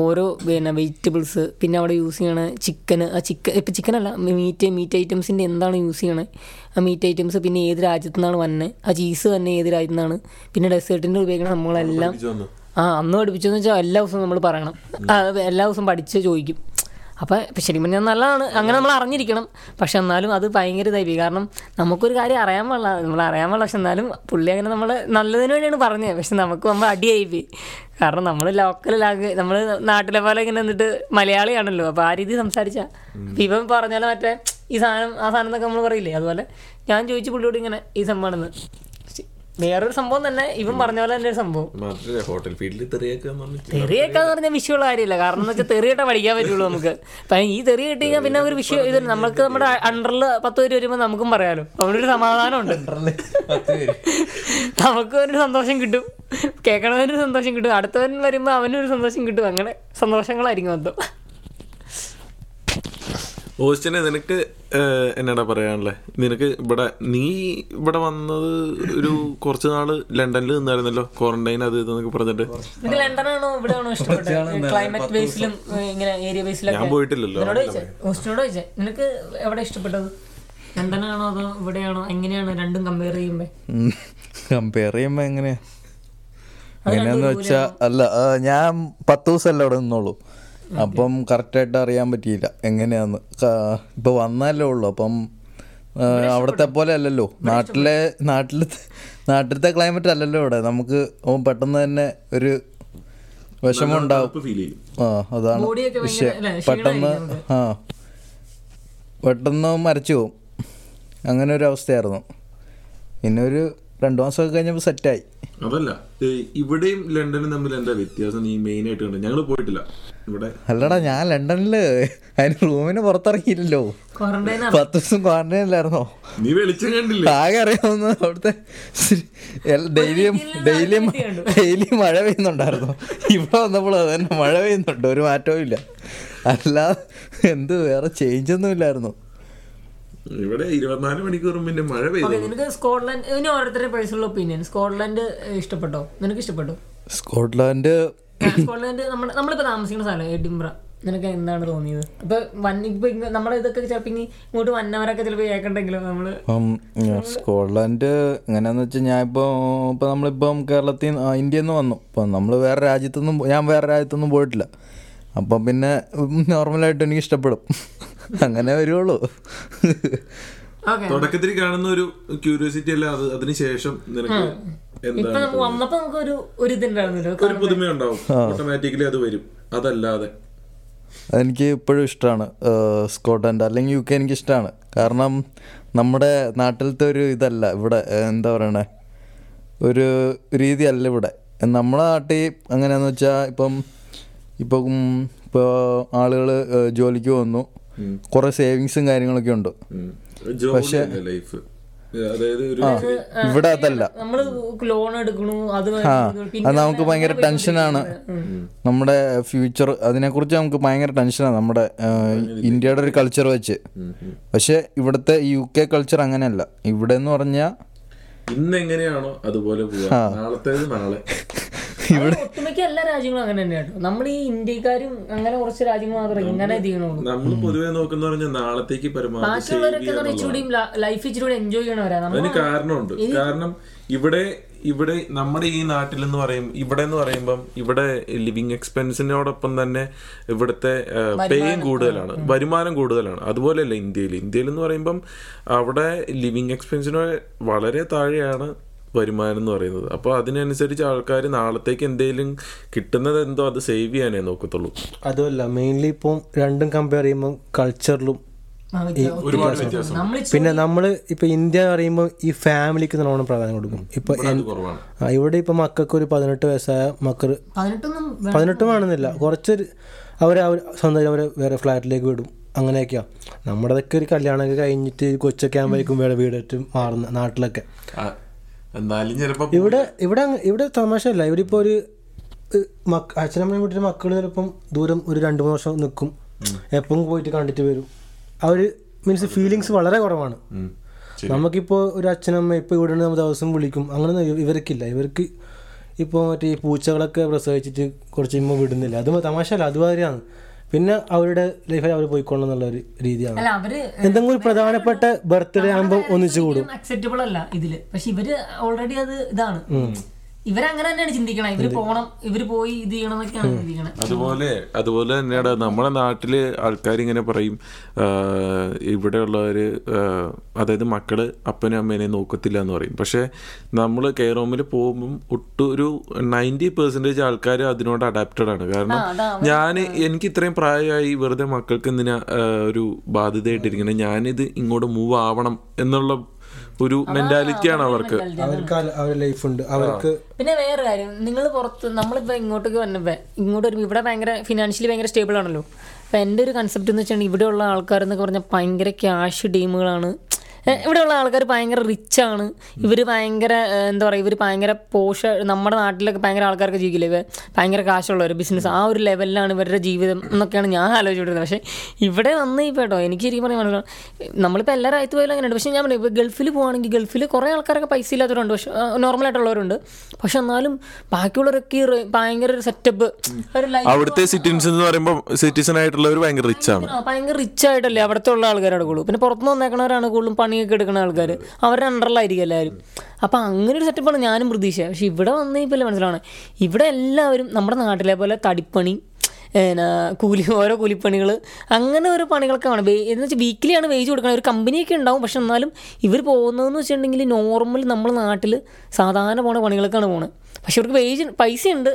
ഓരോ പിന്നെ വെജിറ്റബിൾസ് പിന്നെ അവിടെ യൂസ് ചെയ്യണ ചിക്കൻ ആ ചിക്കൻ ഇപ്പം ചിക്കനല്ല മീറ്റ് മീറ്റ് ഐറ്റംസിന്റെ എന്താണ് യൂസ് ചെയ്യണത് ആ മീറ്റ് ഐറ്റംസ് പിന്നെ ഏത് രാജ്യത്തു നിന്നാണ് വന്നത് ആ ചീസ് തന്നെ ഏത് രാജ്യത്തു നിന്നാണ്? പിന്നെ ഡെസേർട്ടിന്റെ ഉപയോഗിക്കുന്ന നമ്മളെല്ലാം ആ അന്ന് പഠിപ്പിച്ചെന്ന് വെച്ചാൽ എല്ലാ ദിവസവും നമ്മൾ പറയണം. എല്ലാ ദിവസവും പഠിച്ച് ചോദിക്കും. അപ്പം ശരിക്കും പറഞ്ഞാൽ നല്ലതാണ്. അങ്ങനെ നമ്മൾ അറിഞ്ഞിരിക്കണം. പക്ഷെ എന്നാലും അത് ഭയങ്കര ഇതായി. കാരണം നമുക്കൊരു കാര്യം അറിയാൻ പാടില്ല. നമ്മൾ അറിയാൻ പാടില്ല. പക്ഷെ എന്നാലും പുള്ളി അങ്ങനെ നമ്മൾ നല്ലതിന് വേണ്ടിയാണ് പറഞ്ഞത് പക്ഷെ നമുക്ക് നമ്മൾ അടിയായി പോയി. കാരണം നമ്മൾ ലോക്കൽ ലാംഗ്വേജ് നമ്മൾ നാട്ടിലെ പോലെ ഇങ്ങനെ നിന്നിട്ട് മലയാളിയാണല്ലോ. അപ്പോൾ ആ രീതി സംസാരിച്ചാൽ അപ്പം ഇവൻ പറഞ്ഞാൽ മറ്റേ ഈ സാധനം ആ സാധനം എന്നൊക്കെ നമ്മൾ പറയില്ലേ? അതുപോലെ ഞാൻ ചോദിച്ചു പുള്ളിയോട് ഇങ്ങനെ ഈ സംഭവമാണെന്ന്. വേറൊരു സംഭവം തന്നെ. ഇവൻ പറഞ്ഞ പോലെ തന്നെ ഒരു സംഭവം. മാത്രമല്ല ഹോട്ടൽ ഫീൽഡിൽ തെറിയൊക്കെ പറഞ്ഞ പറഞ്ഞാൽ വിഷയമുള്ള കാര്യമില്ല. കാരണം എന്ന് വെച്ചാൽ തെറിയിട്ട പഠിക്കാൻ പറ്റുള്ളൂ നമുക്ക്. അപ്പം ഈ തെറി കിട്ടി കഴിഞ്ഞാൽ പിന്നെ ഒരു വിഷയം ഇത് നമുക്ക് നമ്മുടെ അണ്ടറിൽ പത്ത് പേര് വരുമ്പോൾ നമുക്കും പറയാലോ. അവിടെ ഒരു സമാധാനമുണ്ട്. നമുക്ക് ഒരു സന്തോഷം കിട്ടും. കേൾക്കണവനൊരു സന്തോഷം കിട്ടും. അടുത്തവൻ വരുമ്പോൾ അവനൊരു സന്തോഷം കിട്ടും. അങ്ങനെ സന്തോഷങ്ങളായിരിക്കും മൊത്തം. ഓസ്റ്റിനെ നിനക്ക് എന്നാടാ പറയാനുള്ളത് നിനക്ക് ഇവിടെ നീ ഇവിടെ വന്നത് ഒരു കുറച്ച് നാൾ ലണ്ടനിൽ നിന്നായിരുന്നല്ലോ ക്വാറന്റൈൻ അത് ഇതെന്നൊക്കെ പറഞ്ഞിട്ട്. ലണ്ടനാണോ ഇവിടെ ആണോ ഇഷ്ടപ്പെട്ടത് ക്ലൈമറ്റ് ബേസിലും ഇങ്ങനെ ഏരിയ ബേസിലും ഞാൻ പോയിട്ടില്ലല്ലോ ഓസ്റ്റിനോട് ചോദിച്ചേ നിനക്ക് എവിടെ ഇഷ്ടപ്പെട്ടത്? ലണ്ടനാണോ അതോ ഇവിടെയാണോ? എങ്ങനെയാണ് രണ്ടും കമ്പയർ ചെയ്യുമ്പോ? കമ്പയർ ചെയ്യുമ്പോ എങ്ങനെയാ? എങ്ങനെയാന്ന് വെച്ചാ അല്ല ഞാൻ പത്ത് ദിവസമല്ല അവിടെ നിന്നോളൂ. അപ്പം കറക്റ്റായിട്ട് അറിയാൻ പറ്റിയില്ല. എങ്ങനെയാന്ന്. ഇപ്പൊ വന്നല്ലേ ഉള്ളൂ. അപ്പം അവിടത്തെ പോലെ അല്ലല്ലോ. നാട്ടിലെ നാട്ടിലത്തെ നാട്ടിലത്തെ ക്ലൈമറ്റ് അല്ലല്ലോ ഇവിടെ. നമുക്ക് ഓ പെട്ടെന്ന് തന്നെ ഒരു വിഷമം ഉണ്ടാവും ഫീൽ ആ അതാണ് വിഷയം. പെട്ടെന്ന് ആ. പെട്ടെന്ന് മരച്ചു പോവും. അങ്ങനെ ഒരു അവസ്ഥയായിരുന്നു. പിന്നെ ഒരു രണ്ടു മാസമൊക്കെ കഴിഞ്ഞപ്പോൾ സെറ്റായി അതല്ല. ഇവിടെയും ലണ്ടനും തമ്മിൽ എന്താ വ്യത്യാസം? നീ മെയിൻ ആയിട്ട് കണ്ടത് ഞങ്ങൾ പോയിട്ടില്ല. ഇവിടെ അല്ലടാ ഞാൻ ലണ്ടനിൽ അതിന് റൂമിന് പുറത്തിറങ്ങിയില്ലല്ലോ. പത്ത് ദിവസം ക്വാറന്റൈൻ ക്വാറന്റൈനിലായിരുന്നോ നീ വെളിച്ചം കണ്ടില്ല? ആകെ അറിയാവുന്ന അവിടുത്തെ ഡെയിലിയും ഡെയിലിയും ഡെയിലി മഴ പെയ്യുന്നുണ്ടായിരുന്നു. ഇവിടെ വന്നപ്പോൾ അത് തന്നെ മഴ പെയ്യുന്നുണ്ട്. ഒരു മാറ്റവും ഇല്ല. അല്ലാതെ എന്ത് വേറെ ചേഞ്ച് ഒന്നും ഇല്ലായിരുന്നു. ഇവിടെ ഇരുപത്തിനാല് മണിക്കൂറും പിന്നെ മഴ പെയ്തു. ഓക്കെ നിനക്ക് സ്കോട്ട്ലൻഡ് ഇതിന് ഓരോരുത്തരുടെ പേഴ്സണൽ ഒപ്പീനിയൻ സ്കോട്ട്ലൻഡ് ഇഷ്ടപ്പെട്ടോ? നിനക്ക് ഇഷ്ടപ്പെട്ടോ? സ്കോട്ട്ലാൻഡ് സ്കോട്ട്ലാൻഡ് നമ്മുടെ നമ്മളിപ്പോ താമസിക്കുന്ന സ്ഥലം എഡിംബ്ര. നിനക്ക് എന്താണ് തോന്നിയത്? അപ്പൊ വൺ ഇപ്പൊ നമ്മുടെ ഇതൊക്കെ ചിലപ്പോ ഇനി ഇങ്ങോട്ട് വന്നവരൊക്കെ ചിലപ്പോ കേൾക്കണ്ടെങ്കിലും നമ്മൾ സ്കോട്ട്ലാൻഡ് എങ്ങനെയാന്ന് വെച്ചാൽ ഞാൻ ഇപ്പോ ഇപ്പൊ നമ്മളിപ്പം കേരളത്തിൽ ഇന്ത്യയിൽ നിന്ന് വന്നു. ഇപ്പൊ നമ്മൾ വേറെ രാജ്യത്തൊന്നും ഞാൻ വേറെ രാജ്യത്തൊന്നും പോയിട്ടില്ല. അപ്പം പിന്നെ നോർമലായിട്ട് എനിക്ക് ഇഷ്ടപ്പെടും. അങ്ങനെ വരുവുള്ളൂ. ഓക്കെ. തുടക്കത്തിൽ കാണുന്ന ഒരു ക്യൂരിയോസിറ്റി അല്ല അത് അതിനുശേഷം നിനക്ക് വന്നപ്പോ നമുക്ക് ഒരു ഒരു ഇതുണ്ടായിരുന്നല്ലോ ഒരു പുതുമയുണ്ടാവും ഓട്ടോമാറ്റിക്കലി അത് വരും. അതല്ലാതെ. അതെനിക്ക് ഇപ്പോഴും ഇഷ്ടമാണ് സ്കോട്ട്ലൻഡ് അല്ലെങ്കിൽ യു കെ എനിക്ക് ഇഷ്ടമാണ് കാരണം നമ്മുടെ നാട്ടിലത്തെ ഒരു ഇതല്ല ഇവിടെ എന്താ പറയണേ? ഒരു രീതിയല്ല ഇവിടെ. നമ്മളെ നാട്ടിൽ അങ്ങനെയാണെന്ന് വെച്ചാൽ ഇപ്പം ഇപ്പം ഇപ്പോൾ ആളുകൾ ജോലിക്ക് വന്നു. കുറേ സേവിങ്സും കാര്യങ്ങളൊക്കെ ഉണ്ട്. പക്ഷേ ലൈഫ്? അതായത് ഒരു ഇവിടെ അതല്ല. ലോൺ എടുക്കണു അത് നമുക്ക് ഭയങ്കര ടെൻഷനാണ് നമ്മുടെ ഫ്യൂച്ചർ അതിനെക്കുറിച്ച് നമുക്ക് ഭയങ്കര ടെൻഷനാണ് നമ്മുടെ ഇന്ത്യയുടെ ഒരു കൾച്ചർ വെച്ച്. പക്ഷെ ഇവിടുത്തെ യു കെ കൾച്ചർ അങ്ങനെയല്ല. ഇവിടെ എന്ന് പറഞ്ഞാൽ ഇന്ന് എങ്ങനെയാണോ അതുപോലെ പോവാ നാളത്തേത് നാളെ. അത് ഒട്ടുമിക്ക എല്ലാ രാജ്യങ്ങളും അങ്ങനെ തന്നെയാണ് നമ്മൾ ഈ ഇന്ത്യക്കാരും അങ്ങനെ കുറച്ച് രാജ്യങ്ങൾ മാത്രമേ ഇങ്ങനെ ചെയ്യണുള്ളൂ നമ്മൾ പൊതുവെ നോക്കുന്ന പറഞ്ഞാൽ നാളത്തേക്ക് പരമാവധി ബാക്കിയുള്ളവരൊക്കെ ഇച്ചിരി ലൈഫ് ഇച്ചിരി എൻജോയ് ചെയ്യണവരാ. നമ്മൾ അതിന് കാരണമുണ്ട്. കാരണം ഇവിടെ ഇവിടെ നമ്മുടെ ഈ നാട്ടിൽ എന്ന് പറയും ഇവിടെ എന്ന് പറയുമ്പം ഇവിടെ ലിവിങ് എക്സ്പെൻസിനോടൊപ്പം തന്നെ ഇവിടുത്തെ പേയും കൂടുതലാണ്. വരുമാനം കൂടുതലാണ്. അതുപോലെയല്ല ഇന്ത്യയിൽ. ഇന്ത്യയിൽ എന്ന് പറയുമ്പം അവിടെ ലിവിങ് എക്സ്പെൻസിന് വളരെ താഴെയാണ് വരുമാനം എന്ന് പറയുന്നത്. അപ്പോൾ അതിനനുസരിച്ച് ആൾക്കാർ നാളത്തേക്ക് എന്തെങ്കിലും കിട്ടുന്നത് എന്തോ അത് സേവ് ചെയ്യാനേ നോക്കത്തുള്ളൂ. അതുമല്ല മെയിൻലി ഇപ്പം രണ്ടും കമ്പയർ ചെയ്യുമ്പോൾ കൾച്ചറിലും ഒരുപാട് വ്യത്യാസം. പിന്നെ നമ്മൾ ഇപ്പൊ ഇന്ത്യ പറയുമ്പോൾ ഈ ഫാമിലിക്ക് നല്ലോണം പ്രാധാന്യം കൊടുക്കും. ഇപ്പൊ ഇവിടെ ഇപ്പൊ മക്കൾക്ക് ഒരു പതിനെട്ട് വയസ്സായ മക്കൾ പതിനെട്ടും വേണമെന്നില്ല കുറച്ചൊരു അവരെ അവർ സ്വന്തം അവരെ വേറെ ഫ്ലാറ്റിലേക്ക് വിടും. അങ്ങനെയൊക്കെയാ. നമ്മുടെതൊക്കെ ഒരു കല്യാണമൊക്കെ കഴിഞ്ഞിട്ട് കൊച്ചൊക്കെ ആകുമ്പോഴേക്കും വേറെ വീടായിട്ട് മാറുന്ന നാട്ടിലൊക്കെ. ആ, എന്നാലും ചിലപ്പോ ഇവിടെ ഇവിടെ ഇവിടെ തമാശയല്ല. ഇവിടെ ഇപ്പോൾ ഒരു അച്ഛനമ്മയും വീട്ടിൽ മക്കൾ ചിലപ്പം ദൂരം ഒരു രണ്ട് മൂന്ന് വർഷം നിൽക്കും എപ്പം പോയിട്ട് കണ്ടിട്ട് വരും. ആ ഒരു മീൻസ് ഫീലിങ്സ് വളരെ കുറവാണ്. നമുക്കിപ്പോ നമുക്കിപ്പോൾ ഒരു അച്ഛനമ്മ ഇപ്പൊ ഇവിടെ നമ്മൾ ദിവസം വിളിക്കും. അങ്ങനെ ഇവർക്കില്ല. ഇവർക്ക് ഇപ്പോൾ മറ്റേ ഈ പൂച്ചകളൊക്കെ പ്രസവിച്ചിട്ട് കുറച്ച് കഴിയുമ്പോൾ വിടുന്നില്ല. അത് തമാശയല്ല. അതുമാതിരിയാണ് പിന്നെ അവരുടെ ലൈഫിൽ അവർ പോയിക്കൊള്ളണം എന്നുള്ള ഒരു രീതിയാണ്. എന്തെങ്കിലും ഒരു പ്രധാനപ്പെട്ട ബർത്ത്ഡേ ആകുമ്പോൾ ഒന്നിച്ചു കൂടും. അക്സെപ്റ്റബിൾ അല്ല ഇതിൽ. പക്ഷെ ഇവർ ഓൾറെഡി അത് ഇതാണ്. ഇവരങ്ങനെ തന്നെയാണ് ചിന്തിക്കണം. ഇവർ പോണം ഇവർ പോയി ഇത് ചെയ്യണം എന്നൊക്കെയാണ് അതുപോലെ അതുപോലെ തന്നെയാണ് നമ്മുടെ നാട്ടിൽ ആൾക്കാർ ഇങ്ങനെ പറയും ഇവിടെ ഇവിടെയുള്ളവര് അതായത് മക്കൾ അപ്പനും അമ്മേനെ നോക്കത്തില്ല എന്ന് പറയും. പക്ഷെ നമ്മൾ കെയർ ഹോമിൽ പോകുമ്പോൾ ഒട്ടും ഒരു നയന്റി പെർസെന്റേജ് ആൾക്കാർ അതിനോട് അഡാപ്റ്റഡ് ആണ്. കാരണം ഞാൻ എനിക്ക് ഇത്രയും പ്രായമായി വെറുതെ മക്കൾക്ക് എന്തിനാ ഒരു ബാധ്യതയായിട്ടിരിക്കുന്നത് ഞാനിത് ഇങ്ങോട്ട് മൂവ് ആവണം എന്നുള്ള ഒരു മെന്റാലിറ്റിയാണ് അവർക്ക്. അവർക്ക് ലൈഫ് ഉണ്ട്. അവർക്ക് പിന്നെ വേറെ കാര്യം. നിങ്ങൾ പുറത്ത് നമ്മളിപ്പോൾ ഇങ്ങോട്ടേക്ക് വന്നപ്പോൾ ഇങ്ങോട്ട് വരുമ്പോൾ ഇവിടെ ഭയങ്കര ഫിനാൻഷ്യലി ഭയങ്കര സ്റ്റേബിൾ ആണല്ലോ. അപ്പൊ എന്റെ ഒരു കൺസെപ്റ്റ് എന്ന് വെച്ചാൽ ഇവിടെയുള്ള ആൾക്കാരെന്നൊക്കെ പറഞ്ഞാൽ ഭയങ്കര ക്യാഷ് ടീമുകളാണ് ഇവിടെയുള്ള ആൾക്കാർ ഭയങ്കര റിച്ചാണ് ഇവർ ഭയങ്കര എന്താ പറയുക ഇവർ ഭയങ്കര പോഷ നമ്മുടെ നാട്ടിലൊക്കെ ഭയങ്കര ആൾക്കാർക്ക് ജീവിക്കില്ലേ? ഭയങ്കര കാശുള്ള ഒരു ബിസിനസ് ആ ഒരു ലെവലിലാണ് ഇവരുടെ ജീവിതം എന്നൊക്കെയാണ് ഞാൻ ആലോചിച്ചിട്ടുള്ളത് പക്ഷേ ഇവിടെ വന്ന് ഇപ്പോൾ കേട്ടോ എനിക്ക് ശരിക്കും പറയാൻ മനസ്സിലാവും നമ്മളിപ്പോൾ എല്ലാ രാജ്യത്ത് പോയാലും അങ്ങനെയുണ്ട്. പക്ഷേ ഞാൻ പറയും ഇപ്പോൾ ഗൾഫിൽ പോകുകയാണെങ്കിൽ ഗൾഫിൽ കുറേ ആൾക്കാരൊക്കെ പൈസ ഇല്ലാത്തവരുണ്ട്. പക്ഷേ നോർമലായിട്ടുള്ളവരുണ്ട് പക്ഷെ എന്നാലും ബാക്കിയുള്ളവരൊക്കെ ഭയങ്കര ഒരു സെറ്റപ്പ് അവിടുത്തെ സിറ്റിസൺ എന്ന് പറയുമ്പോൾ സിറ്റിസൺ ആയിട്ടുള്ളവർ ഭയങ്കര റിച്ച് ആണ്. ഭയങ്കര റിച്ച് ആയിട്ടല്ലേ അവിടുത്തെ ഉള്ള ആൾക്കാരാണ് കൂടുതലും പിന്നെ പുറത്തുനിന്ന് വന്നേക്കണവരാണ് കൂടുതലും പണിയൊക്കെ എടുക്കുന്ന ആൾക്കാർ അവരുടെ അണ്ടറിലായിരിക്കും എല്ലാവരും. അപ്പോൾ അങ്ങനെ ഒരു സെറ്റപ്പാണ് ഞാനും പ്രതീക്ഷ പക്ഷെ ഇവിടെ വന്ന് ഇപ്പോൾ മനസ്സിലാണ് ഇവിടെ എല്ലാവരും നമ്മുടെ നാട്ടിലെ പോലെ തടിപ്പണി എന്നാ കൂലി ഓരോ കൂലിപ്പണികൾ അങ്ങനെ ഓരോ വേണം. എന്ന് വെച്ചാൽ വീക്കിലിയാണ് വേജ് കൊടുക്കുന്നത് ഒരു കമ്പനിയൊക്കെ ഉണ്ടാവും. പക്ഷെ എന്നാലും ഇവർ പോകുന്നതെന്ന് വെച്ചിട്ടുണ്ടെങ്കിൽ നോർമൽ നമ്മൾ നാട്ടിൽ സാധാരണ പോണ പണികളൊക്കെയാണ് പോകുന്നത് പക്ഷെ ഇവർക്ക് വേജ് പൈസ ഉണ്ട്.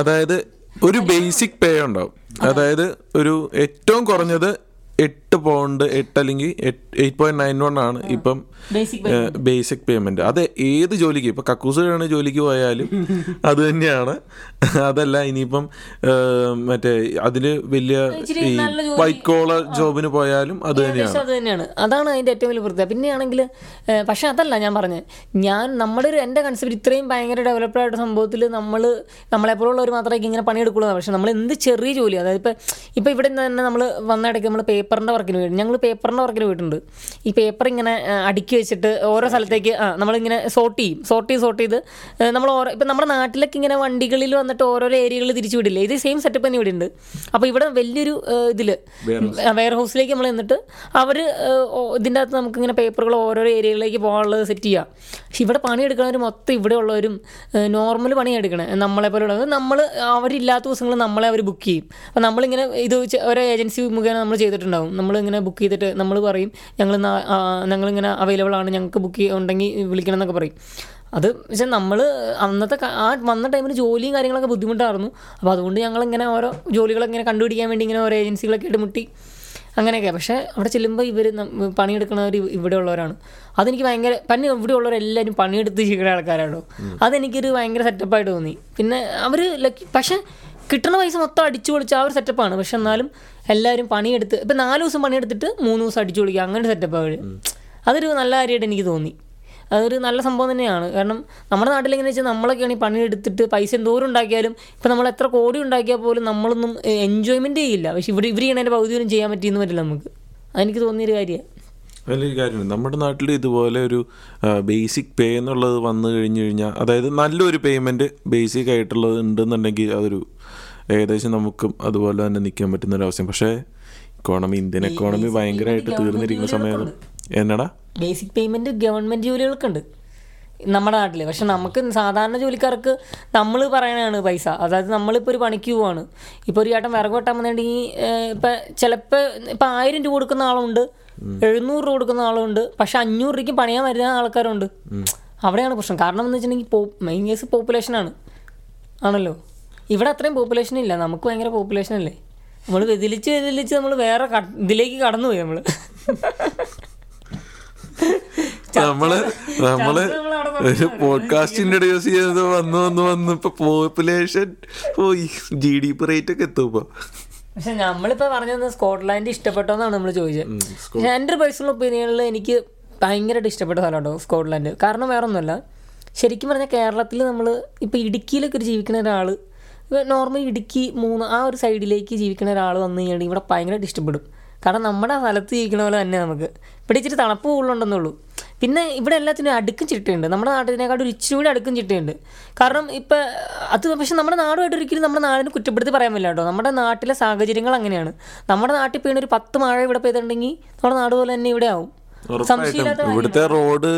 അതായത് ഒരു ബേസിക് പേ ഉണ്ടാവും. അതായത് ഒരു ഏറ്റവും കുറഞ്ഞത് എട്ട് പൗണ്ട് എട്ട് അല്ലെങ്കിൽ എയ്റ്റ് പോയിന്റ് നയൻ വൺ ആണ് ഇപ്പം ബേസിക് പേയ്മെന്റ് അത് ഏത് ജോലിക്ക് ഇപ്പൊ കക്കൂസുകാരാണ് ജോലിക്ക് പോയാലും അത് തന്നെയാണ്. അതല്ല ഇനിയിപ്പം മറ്റേ അതിൽ വലിയ ഈ വൈറ്റ് കോളർ ജോബിന് പോയാലും അത് തന്നെയാണ്. അതാണ് അതിന്റെ ഏറ്റവും വലിയ പ്രത്യേകത പിന്നെയാണെങ്കിൽ പക്ഷെ അതല്ല ഞാൻ പറഞ്ഞത് ഞാൻ നമ്മുടെ ഒരു എന്റെ കൺസെപ്റ്റ് ഇത്രയും ഭയങ്കര ഡെവലപ്ഡ് ആയിട്ട് സംഭവത്തിൽ നമ്മൾ നമ്മളെപ്പോലുള്ളവർ മാത്രമേ ഇങ്ങനെ പണിയെടുക്കുള്ളൂ പക്ഷെ നമ്മൾ എന്ത് ചെറിയ ജോലി അതായത് ഇപ്പം ഇപ്പം ഇവിടെ തന്നെ നമ്മൾ വന്ന ഇടയ്ക്ക് നമ്മൾ പേപ്പറിന്റെ വർക്കിന് പോയിട്ട് ഞങ്ങൾ പേപ്പറിന്റെ വർക്കിന് പോയിട്ടുണ്ട്. ഈ പേപ്പർ ഇങ്ങനെ അടുക്കി വെച്ചിട്ട് ഓരോ സ്ഥലത്തേക്ക് ആ നമ്മളിങ്ങനെ സോർട്ട് ചെയ്യും. സോർട്ട് ചെയ്ത് സോർട്ട് ചെയ്ത് നമ്മൾ ഓരോ ഇപ്പം നമ്മുടെ നാട്ടിലൊക്കെ ഇങ്ങനെ വണ്ടികളിൽ വന്നിട്ട് ഓരോരോ ഏരിയകളിൽ തിരിച്ചു വിടില്ലേ? ഇത് സെയിം സെറ്റപ്പ് തന്നെ ഇവിടെ ഉണ്ട്. അപ്പോൾ ഇവിടെ വലിയൊരു ഇതിൽ വെയർ ഹൗസിലേക്ക് നമ്മൾ എന്നിട്ട് അവർ ഇതിന്റെ അകത്ത് നമുക്കിങ്ങനെ പേപ്പറുകൾ ഓരോരോ ഏരിയകളിലേക്ക് പോകാനുള്ളത് സെറ്റ് ചെയ്യാം. പക്ഷെ ഇവിടെ പണിയെടുക്കുന്നവർ മൊത്തം ഇവിടെ ഉള്ളവരും നോർമൽ പണിയെടുക്കണേ. നമ്മളെ പോലുള്ളത് നമ്മൾ അവരില്ലാത്ത ദിവസങ്ങൾ നമ്മളെ അവർ ബുക്ക് ചെയ്യും. അപ്പോൾ നമ്മളിങ്ങനെ ഇത് ഓരോ ഏജൻസി മുഖേന നമ്മൾ ചെയ്തിട്ടുണ്ടാവും നമ്മളിങ്ങനെ ബുക്ക് ചെയ്തിട്ട് നമ്മൾ പറയും ഞങ്ങൾ ഞങ്ങളിങ്ങനെ അവൈലബിൾ ആണ് ഞങ്ങൾക്ക് ബുക്ക് ഉണ്ടെങ്കിൽ വിളിക്കണം എന്നൊക്കെ പറയും. അത് പക്ഷെ നമ്മൾ അന്നത്തെ ആ വന്ന ടൈമിൽ ജോലിയും കാര്യങ്ങളൊക്കെ ബുദ്ധിമുട്ടായിരുന്നു. അപ്പോൾ അതുകൊണ്ട് ഞങ്ങളിങ്ങനെ ഓരോ ജോലികളൊക്കെ കണ്ടുപിടിക്കാൻ വേണ്ടി ഇങ്ങനെ ഓരോ ഏജൻസികളൊക്കെ ആയിട്ട് മുട്ടി. അങ്ങനെയൊക്കെ. പക്ഷേ അവിടെ ചെല്ലുമ്പോൾ ഇവർ പണിയെടുക്കുന്നവർ ഇവിടെ ഉള്ളവരാണ്. അതെനിക്ക് ഭയങ്കര പണി ഇവിടെ ഉള്ളവരെല്ലാവരും പണിയെടുത്ത് ചെയ്യുന്ന ആൾക്കാരാണോ അതെനിക്കൊരു ഭയങ്കര സെറ്റപ്പായിട്ട് തോന്നി. പിന്നെ അവർ ലക്കി പക്ഷേ കിട്ടുന്ന പൈസ മൊത്തം അടിച്ചു പൊളിച്ച ആ ഒരു സെറ്റപ്പാണ് പക്ഷെ എന്നാലും എല്ലാവരും പണിയെടുത്ത് ഇപ്പം നാല് ദിവസം പണിയെടുത്തിട്ട് മൂന്ന് ദിവസം അടിച്ചു പൊളിക്കുക അങ്ങനെ സെറ്റപ്പ് അവർ അതൊരു നല്ല കാര്യമായിട്ട് എനിക്ക് തോന്നി. അതൊരു നല്ല സംഭവം തന്നെയാണ്. കാരണം നമ്മുടെ നാട്ടിൽ എങ്ങനെ വെച്ചാൽ നമ്മളൊക്കെയാണ് ഈ പണിയെടുത്തിട്ട് പൈസ എന്തോരം ഉണ്ടാക്കിയാലും ഇപ്പം നമ്മൾ എത്ര കോടി ഉണ്ടാക്കിയാൽ പോലും നമ്മളൊന്നും എൻജോയ്മെന്റ് ചെയ്യില്ല പക്ഷെ ഇവിടെ ഇവർ ചെയ്യണതിന്റെ പകുതി പോലും ചെയ്യാൻ പറ്റിയെന്ന് പറ്റില്ല നമുക്ക്. അതെനിക്ക് തോന്നിയൊരു കാര്യമാണ്. വലിയൊരു കാര്യമാണ് നമ്മുടെ നാട്ടിൽ ഇതുപോലെ ഒരു ബേസിക് പേ എന്നുള്ളത് വന്നു കഴിഞ്ഞു കഴിഞ്ഞാൽ അതായത് നല്ലൊരു പേയ്മെന്റ് ബേസിക് ആയിട്ടുള്ളത് ഉണ്ടെന്നുണ്ടെങ്കിൽ അതൊരു ഏകദേശം നമുക്കും അതുപോലെ തന്നെ നിൽക്കാൻ പറ്റുന്ന ഒരു അവസ്ഥയും പക്ഷേ ഇക്കോണമി ഇന്ത്യൻ എക്കോണമി ഭയങ്കരമായിട്ട് തീർന്നിരിക്കുന്ന സമയത്ത് എന്നടാ? ബേസിക് പേയ്മെന്റ് ഗവൺമെന്റ് ജോലികൾക്കുണ്ട്. നമ്മുടെ നാട്ടിൽ പക്ഷെ നമുക്ക് സാധാരണ ജോലിക്കാർക്ക് നമ്മൾ പറയണതാണ് പൈസ. അതായത് നമ്മളിപ്പോൾ ഒരു പണിക്ക് പോവാണ്. ഇപ്പോൾ ഒരു ചേട്ടൻ വിറക് വെട്ടാൻ വന്നിട്ടുണ്ടെങ്കിൽ ഇപ്പം ചിലപ്പോൾ ഇപ്പം ആയിരം രൂപ കൊടുക്കുന്ന ആളുണ്ട്. എഴുന്നൂറ് രൂപ കൊടുക്കുന്ന ആളുണ്ട്. പക്ഷെ അഞ്ഞൂറ് രൂപയ്ക്ക് പണിയാൻ വരുന്ന ആൾക്കാരുണ്ട്. അവിടെയാണ് പ്രശ്നം. കാരണം എന്ന് വെച്ചിട്ടുണ്ടെങ്കിൽ മെയിൻ കേസ് പോപ്പുലേഷനാണ് ആണല്ലോ? ഇവിടെ അത്രയും പോപ്പുലേഷൻ ഇല്ല. നമുക്ക് ഭയങ്കര പോപ്പുലേഷൻ അല്ലേ? നമ്മൾ വ്യതിലിച്ച് വ്യതിലിച്ച് നമ്മൾ വേറെ ഇതിലേക്ക് കടന്നുപോയി നമ്മൾ നമ്മൾ നമ്മൾ ഒരു പോഡ്കാസ്റ്റിന്റെ യൂസ് ചെയ്ത് വന്ന് വന്ന് വന്ന് ഇപ്പൊ population G D P rate ഒക്കെ എത്തും ഇപ്പൊ. പക്ഷെ നമ്മളിപ്പോ പറഞ്ഞത് സ്കോട്ട്ലാൻഡ് ഇഷ്ടപ്പെട്ടോന്നാണ് നമ്മൾ ചോദിച്ചത്. എന്റെ പേഴ്സണൽ ഒപ്പീനിയനിൽ എനിക്ക് ഭയങ്കരമായിട്ട് ഇഷ്ടപ്പെട്ട സ്ഥലമുണ്ടോ സ്കോട്ട്ലാൻഡ്? കാരണം വേറൊന്നുമല്ല. ശരിക്കും പറഞ്ഞാൽ കേരളത്തിൽ നമ്മൾ ഇപ്പോൾ ഇടുക്കിയിലൊക്കെ ഒരു ജീവിക്കുന്ന ഒരാൾ നോർമൽ ഇടുക്കി മൂന്ന് ആ ഒരു സൈഡിലേക്ക് ജീവിക്കുന്ന ഒരാൾ വന്നു കഴിഞ്ഞാൽ ഇവിടെ ഭയങ്കര ഇഷ്ടപ്പെടും. കാരണം നമ്മുടെ സ്ഥലത്ത് ജീവിക്കുന്ന പോലെ തന്നെ നമുക്ക്. ഇവിടെ ഇച്ചിരി തണുപ്പ് കൂടുതലുണ്ടെന്നുള്ളൂ. പിന്നെ ഇവിടെ എല്ലാത്തിനും അടുക്കും ചിട്ടയുണ്ട്. നമ്മുടെ നാട്ടിനേക്കാളും ഒരു ഇച്ചിരി കൂടി അടുക്കും ചിട്ടയുണ്ട്. കാരണം ഇപ്പം അത് പക്ഷേ നമ്മുടെ നാടുമായിട്ട് ഒരിക്കലും നമ്മുടെ നാടിനെ കുറ്റപ്പെടുത്തി പറയാൻ പറ്റില്ല കേട്ടോ. നമ്മുടെ നാട്ടിലെ സാഹചര്യങ്ങൾ അങ്ങനെയാണ്. നമ്മുടെ നാട്ടിൽ പെയ്യുന്ന ഒരു പത്ത് മഴ ഇവിടെ പെയ്തിട്ടുണ്ടെങ്കിൽ നമ്മുടെ നാട് പോലെ തന്നെ ഇവിടെ ആവും. സംശയമില്ലാത്ത ഇവിടുത്തെ റോഡ്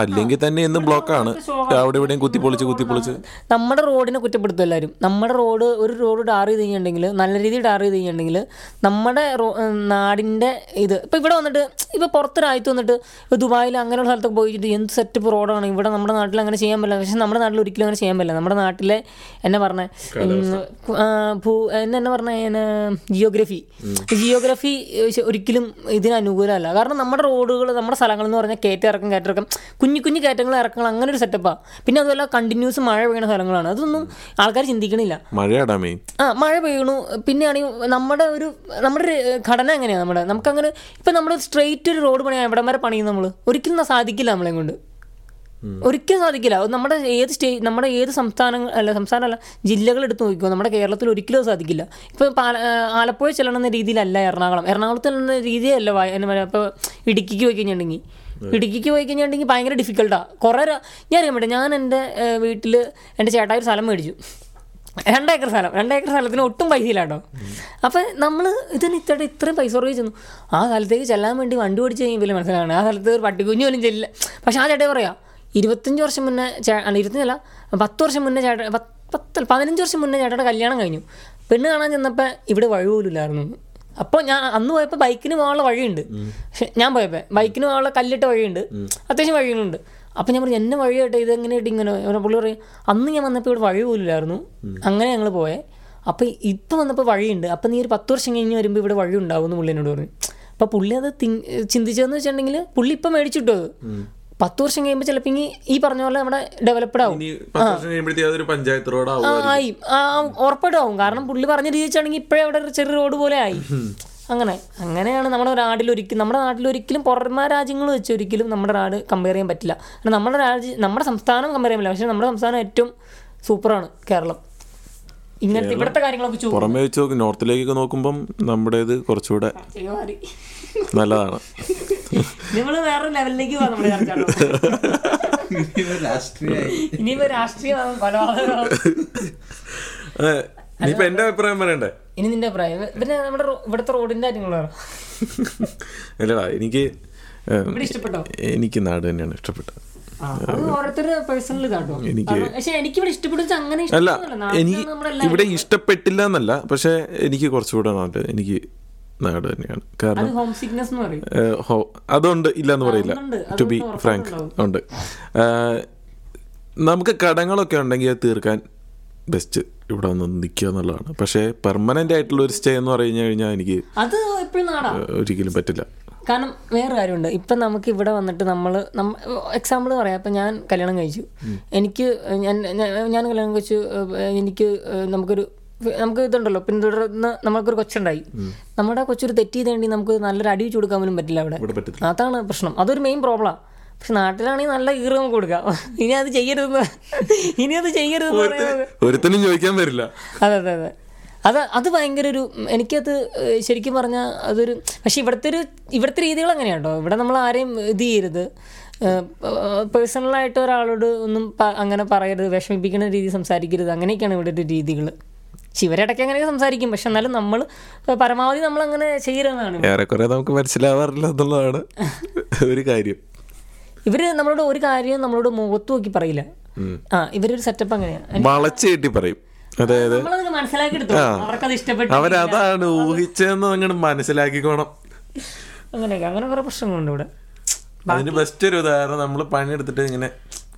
അല്ലെങ്കിൽ തന്നെ ഇന്ന് ബ്ലോക്കാണ് അവിടെ ഇവിടെയും കുത്തിപ്പൊളിച്ച് കുത്തിപ്പൊളിച്ച് നമ്മുടെ റോഡിനെ കുറ്റപ്പെടുത്തും എല്ലാവരും. നമ്മുടെ റോഡ് ഒരു റോഡ് ടാർ ചെയ്ത് കഴിഞ്ഞിട്ടുണ്ടെങ്കിൽ നല്ല രീതിയിൽ ടാർ ചെയ്ത് കഴിഞ്ഞിട്ടുണ്ടെങ്കിൽ നമ്മുടെ റോ നാടിന്റെ ഇത് ഇപ്പോൾ ഇവിടെ വന്നിട്ട് ഇപ്പോൾ പുറത്ത് രാജ്യത്ത് വന്നിട്ട് ദുബായിൽ അങ്ങനെയുള്ള സ്ഥലത്തൊക്കെ പോയിട്ട് എന്ത് സെറ്റപ്പ് റോഡാണ് ഇവിടെ നമ്മുടെ നാട്ടിൽ അങ്ങനെ ചെയ്യാൻ പറ്റില്ല. പക്ഷേ നമ്മുടെ നാട്ടിൽ ഒരിക്കലും അങ്ങനെ ചെയ്യാൻ പറ്റില്ല. നമ്മുടെ നാട്ടിലെ എന്നെ പറഞ്ഞ ഭൂ എന്നെ എന്നെ പറഞ്ഞ ജിയോഗ്രഫി ജിയോഗ്രഫി ഒരിക്കലും ഇതിന് അനുകൂലമല്ല. കാരണം നമ്മുടെ റോഡുകൾ നമ്മുടെ സ്ഥലങ്ങൾ എന്ന് പറഞ്ഞാൽ കയറ്റിറക്കം കയറ്റിറക്കം കുഞ്ഞു കുഞ്ഞു കയറ്റങ്ങൾ ഇറക്കങ്ങൾ അങ്ങനെ ഒരു സെറ്റപ്പാണ് പിന്നെ അതുപോലെ കണ്ടിന്യൂസ് മഴ പെയ്യുന്ന സ്ഥലങ്ങളാണ്. അതൊന്നും ആൾക്കാർ ചിന്തിക്കണില്ല. മഴയാടാ മെയിൻ ആ മഴ പെയ്യണു. പിന്നെയാണെങ്കിൽ നമ്മുടെ ഒരു നമ്മുടെ ഒരു ഘടന എങ്ങനെയാണ് നമ്മുടെ? നമുക്കങ്ങനെ ഇപ്പം നമ്മൾ സ്ട്രെയിറ്റ് ഒരു റോഡ് പണിയാൻ എവിടം വരെ പണിയും നമ്മൾ ഒരിക്കലും സാധിക്കില്ല നമ്മളെ കൊണ്ട്. ഒരിക്കലും സാധിക്കില്ല. നമ്മുടെ ഏത് സ്റ്റേ നമ്മുടെ ഏത് സംസ്ഥാനങ്ങൾ അല്ല സംസ്ഥാനമല്ല ജില്ലകൾ എടുത്ത് നോക്കിക്കോ നമ്മുടെ കേരളത്തിൽ ഒരിക്കലും സാധിക്കില്ല. ഇപ്പം പാല ആലപ്പുഴ ചെല്ലണമെന്ന രീതിയിലല്ല എറണാകുളം. എറണാകുളത്ത് ചെല്ലുന്ന രീതിയല്ല ഇപ്പോൾ ഇടുക്കിക്ക് പോയി കഴിഞ്ഞിട്ടുണ്ടെങ്കിൽ ഇടുക്കിക്ക് പോയി കഴിഞ്ഞിട്ടുണ്ടെങ്കിൽ ഭയങ്കര ഡിഫിക്കൽട്ടാണ് കുറേ ഞാൻ അറിയാൻ പറ്റും. ഞാൻ എന്റെ വീട്ടിൽ എന്റെ ചേട്ടായി ഒരു സ്ഥലം മേടിച്ചു. രണ്ടേക്കർ സ്ഥലം. രണ്ടേക്കർ സ്ഥലത്തിന് ഒട്ടും പൈസ ഇല്ല കേട്ടോ അപ്പം നമ്മൾ ഇതിന് ഇത്ര ഇത്രയും പൈസ കുറവ് ചെന്നു. ആ സ്ഥലത്തേക്ക് ചെല്ലാൻ വേണ്ടി വണ്ടി ഓടിച്ച് കഴിയുമ്പോൾ മനസ്സിലാണ് ആ സ്ഥലത്ത് ഒരു പട്ടിക്കുഞ്ഞു പോലും ചെല്ലില്ല. പക്ഷെ ആ ചേട്ടൻ പറയാം ഇരുപത്തഞ്ച് വർഷം മുന്നേ അല്ല ഇരുപത്തഞ്ചല്ല പത്ത് വർഷം മുന്നേ ചേട്ടൻ പത്ത് പതിനഞ്ച് വർഷം മുന്നേ ചേട്ടയുടെ കല്യാണം കഴിഞ്ഞു. പെണ്ണ് കാണാൻ ചെന്നപ്പോൾ ഇവിടെ വഴി പോലും ഇല്ലായിരുന്നു. അപ്പോൾ ഞാൻ അന്ന് പോയപ്പോൾ ബൈക്കിന് പോകാനുള്ള വഴിയുണ്ട്. പക്ഷെ ഞാൻ പോയപ്പോൾ ബൈക്കിന് പോകാനുള്ള കല്ലിട്ട വഴിയുണ്ട്. അത്യാവശ്യം വഴികളുണ്ട്. അപ്പം ഞാൻ പറഞ്ഞു എന്നെ വഴിയായിട്ട് ഇത് എങ്ങനെയായിട്ട് ഇങ്ങനെ? പുള്ളി പറയും അന്ന് ഞാൻ വന്നപ്പോൾ ഇവിടെ വഴി പോലും ഇല്ലായിരുന്നു. അങ്ങനെ ഞങ്ങൾ പോയേ. അപ്പോൾ ഇപ്പം വന്നപ്പോൾ വഴിയുണ്ട്. അപ്പം നീ ഒരു പത്ത് വർഷം കഴിഞ്ഞ് വരുമ്പോൾ ഇവിടെ വഴി ഉണ്ടാവും എന്ന് പുള്ളി എന്നോട് പറഞ്ഞു. അപ്പോൾ പുള്ളി അത് ചിന്തിച്ചതെന്ന് വെച്ചിട്ടുണ്ടെങ്കിൽ പുള്ളി ഇപ്പം മേടിച്ചിട്ടു അത്. പത്ത് വർഷം കഴിയുമ്പോൾ ചിലപ്പോൾ ഇനി ഈ പറഞ്ഞ പോലെ നമ്മുടെ ഡെവലപ്ഡ് ആവും. പഞ്ചായത്ത് റോഡ് ആയി. ഉറപ്പായിട്ടും ആവും. കാരണം പുള്ളി പറഞ്ഞ രീതി വെച്ചാണെങ്കിൽ ഇപ്പോഴേ അവിടെ ഒരു ചെറിയ റോഡ് പോലെ ആയി. അങ്ങനെ. അങ്ങനെയാണ് നമ്മുടെ നാട്ടിൽ ഒരിക്കലും നമ്മുടെ നാട്ടിൽ ഒരിക്കലും പുറമെ രാജ്യങ്ങൾ വെച്ച് ഒരിക്കലും നമ്മുടെ നാട് കമ്പയർ ചെയ്യാൻ പറ്റില്ല. നമ്മുടെ രാജ്യം നമ്മുടെ സംസ്ഥാനം കമ്പയർ ചെയ്യാൻ പറ്റില്ല. പക്ഷേ നമ്മുടെ സംസ്ഥാനം ഏറ്റവും സൂപ്പറാണ് കേരളം. ഇങ്ങനത്തെ ഇവിടുത്തെ കാര്യങ്ങളൊക്കെ പുറമേ വെച്ച് നോക്കും നോർത്തിലേക്കൊക്കെ നോക്കുമ്പം നമ്മുടെ ഇത് കുറച്ചുകൂടെ നല്ലതാണ്. നമ്മൾ വേറെ ലെവലിലേക്ക് പോകാം നമ്മുടെ ഇനിയിപ്പോ രാഷ്ട്രീയം കൊലപാതകം ഇനിയിപ്പോ എന്റെ അഭിപ്രായം പറയണ്ടേ? ഇനി നിന്റെ അഭിപ്രായം. പിന്നെ നമ്മുടെ ഇവിടുത്തെ റോഡിന്റെ കാര്യങ്ങളോ അല്ലടാ എനിക്ക് എനിക്ക് നാട് തന്നെയാണ് ഇഷ്ടപ്പെട്ടത്. എനിക്ക് അല്ല എനിക്ക് ഇവിടെ ഇഷ്ടപ്പെട്ടില്ല എന്നല്ല പക്ഷെ എനിക്ക് കുറച്ചുകൂടെ നാട് എനിക്ക് നാട് തന്നെയാണ്. കാരണം അതുകൊണ്ട് അതുണ്ട് ഇല്ല എന്ന് പറയില്ല ടു ബി ഫ്രാങ്ക് ഉണ്ട്. നമുക്ക് കടങ്ങളൊക്കെ ഉണ്ടെങ്കിൽ അത് തീർക്കാൻ ബെസ്റ്റ് ഇവിടെ വന്ന് നിൽക്കുക എന്നുള്ളതാണ്. പക്ഷേ പെർമനന്റ് ആയിട്ടുള്ള ഒരു സ്റ്റേ എന്ന് പറഞ്ഞു കഴിഞ്ഞാൽ എനിക്ക് ഒരിക്കലും പറ്റില്ല. കാരണം വേറെ കാര്യമുണ്ട്. ഇപ്പം നമുക്ക് ഇവിടെ വന്നിട്ട് നമ്മൾ എക്സാമ്പിൾ പറയാം. ഇപ്പം ഞാൻ കല്യാണം കഴിച്ചു. എനിക്ക് ഞാൻ ഞാൻ- കല്യാണം കഴിച്ചു. എനിക്ക് നമുക്കൊരു നമുക്ക് ഇതുണ്ടല്ലോ. പിന്തുടർന്ന് നമുക്കൊരു കൊച്ചുണ്ടായി. നമ്മുടെ കൊച്ചൊരു തെറ്റ് ചെയ്തേണ്ടി നമുക്ക് നല്ലൊരു അടി വെച്ച് കൊടുക്കാൻ പോലും പറ്റില്ല അവിടെ. അതാണ് പ്രശ്നം. അതൊരു മെയിൻ പ്രോബ്ലമാണ് പക്ഷെ നാട്ടിലാണെങ്കിൽ നല്ല ഈറ് നമുക്ക് കൊടുക്കാം. ഇനി അത് ചെയ്യരുതെന്ന്. ഇനി അത് ചെയ്യരുതെന്ന് ഒരുത്തനും ചോദിക്കാൻ പറ്റില്ല അതെ അതെ അതെ. അത് അത് ഭയങ്കര ഒരു എനിക്കത് ശരിക്കും പറഞ്ഞാൽ അതൊരു പക്ഷേ ഇവിടുത്തെ ഒരു ഇവിടുത്തെ രീതികൾ അങ്ങനെയാണ് ഇവിടെ നമ്മൾ ആരെയും ഇത് ചെയ്യരുത്. പേഴ്സണലായിട്ട് ഒരാളോട് ഒന്നും അങ്ങനെ പറയരുത് വിഷമിപ്പിക്കുന്ന രീതി സംസാരിക്കരുത്. അങ്ങനെയൊക്കെയാണ് ഇവിടെ ഒരു രീതികൾ പക്ഷെ ഇവരിടയ്ക്ക് അങ്ങനെയൊക്കെ സംസാരിക്കും. പക്ഷെ എന്നാലും നമ്മൾ പരമാവധി നമ്മൾ അങ്ങനെ ചെയ്യരുതെന്നാണ് ഏറെക്കുറെ നമുക്ക് മനസ്സിലാവാറില്ല എന്നുള്ളതാണ് ഒരു കാര്യം. ഇവർ നമ്മളോട് ഒരു കാര്യം നമ്മളോട് മുഖത്ത് നോക്കി പറയില്ല. ആ ഇവരൊരു സെറ്റപ്പ് അങ്ങനെയാണ് വളച്ചു കെട്ടി പറയും. ഇഷ്ടപ്പെട്ടു അവരതാണ് ഊഹിച്ചതെന്ന് അങ്ങനെ മനസ്സിലാക്കിക്കോണം. അങ്ങനെയൊക്കെ അങ്ങനെ കുറെ പ്രശ്നങ്ങളുണ്ട് ഇവിടെ. അതിന് ബെസ്റ്റ് ഒരു ഉദാഹരണം നമ്മൾ പണിയെടുത്തിട്ട് ഇങ്ങനെ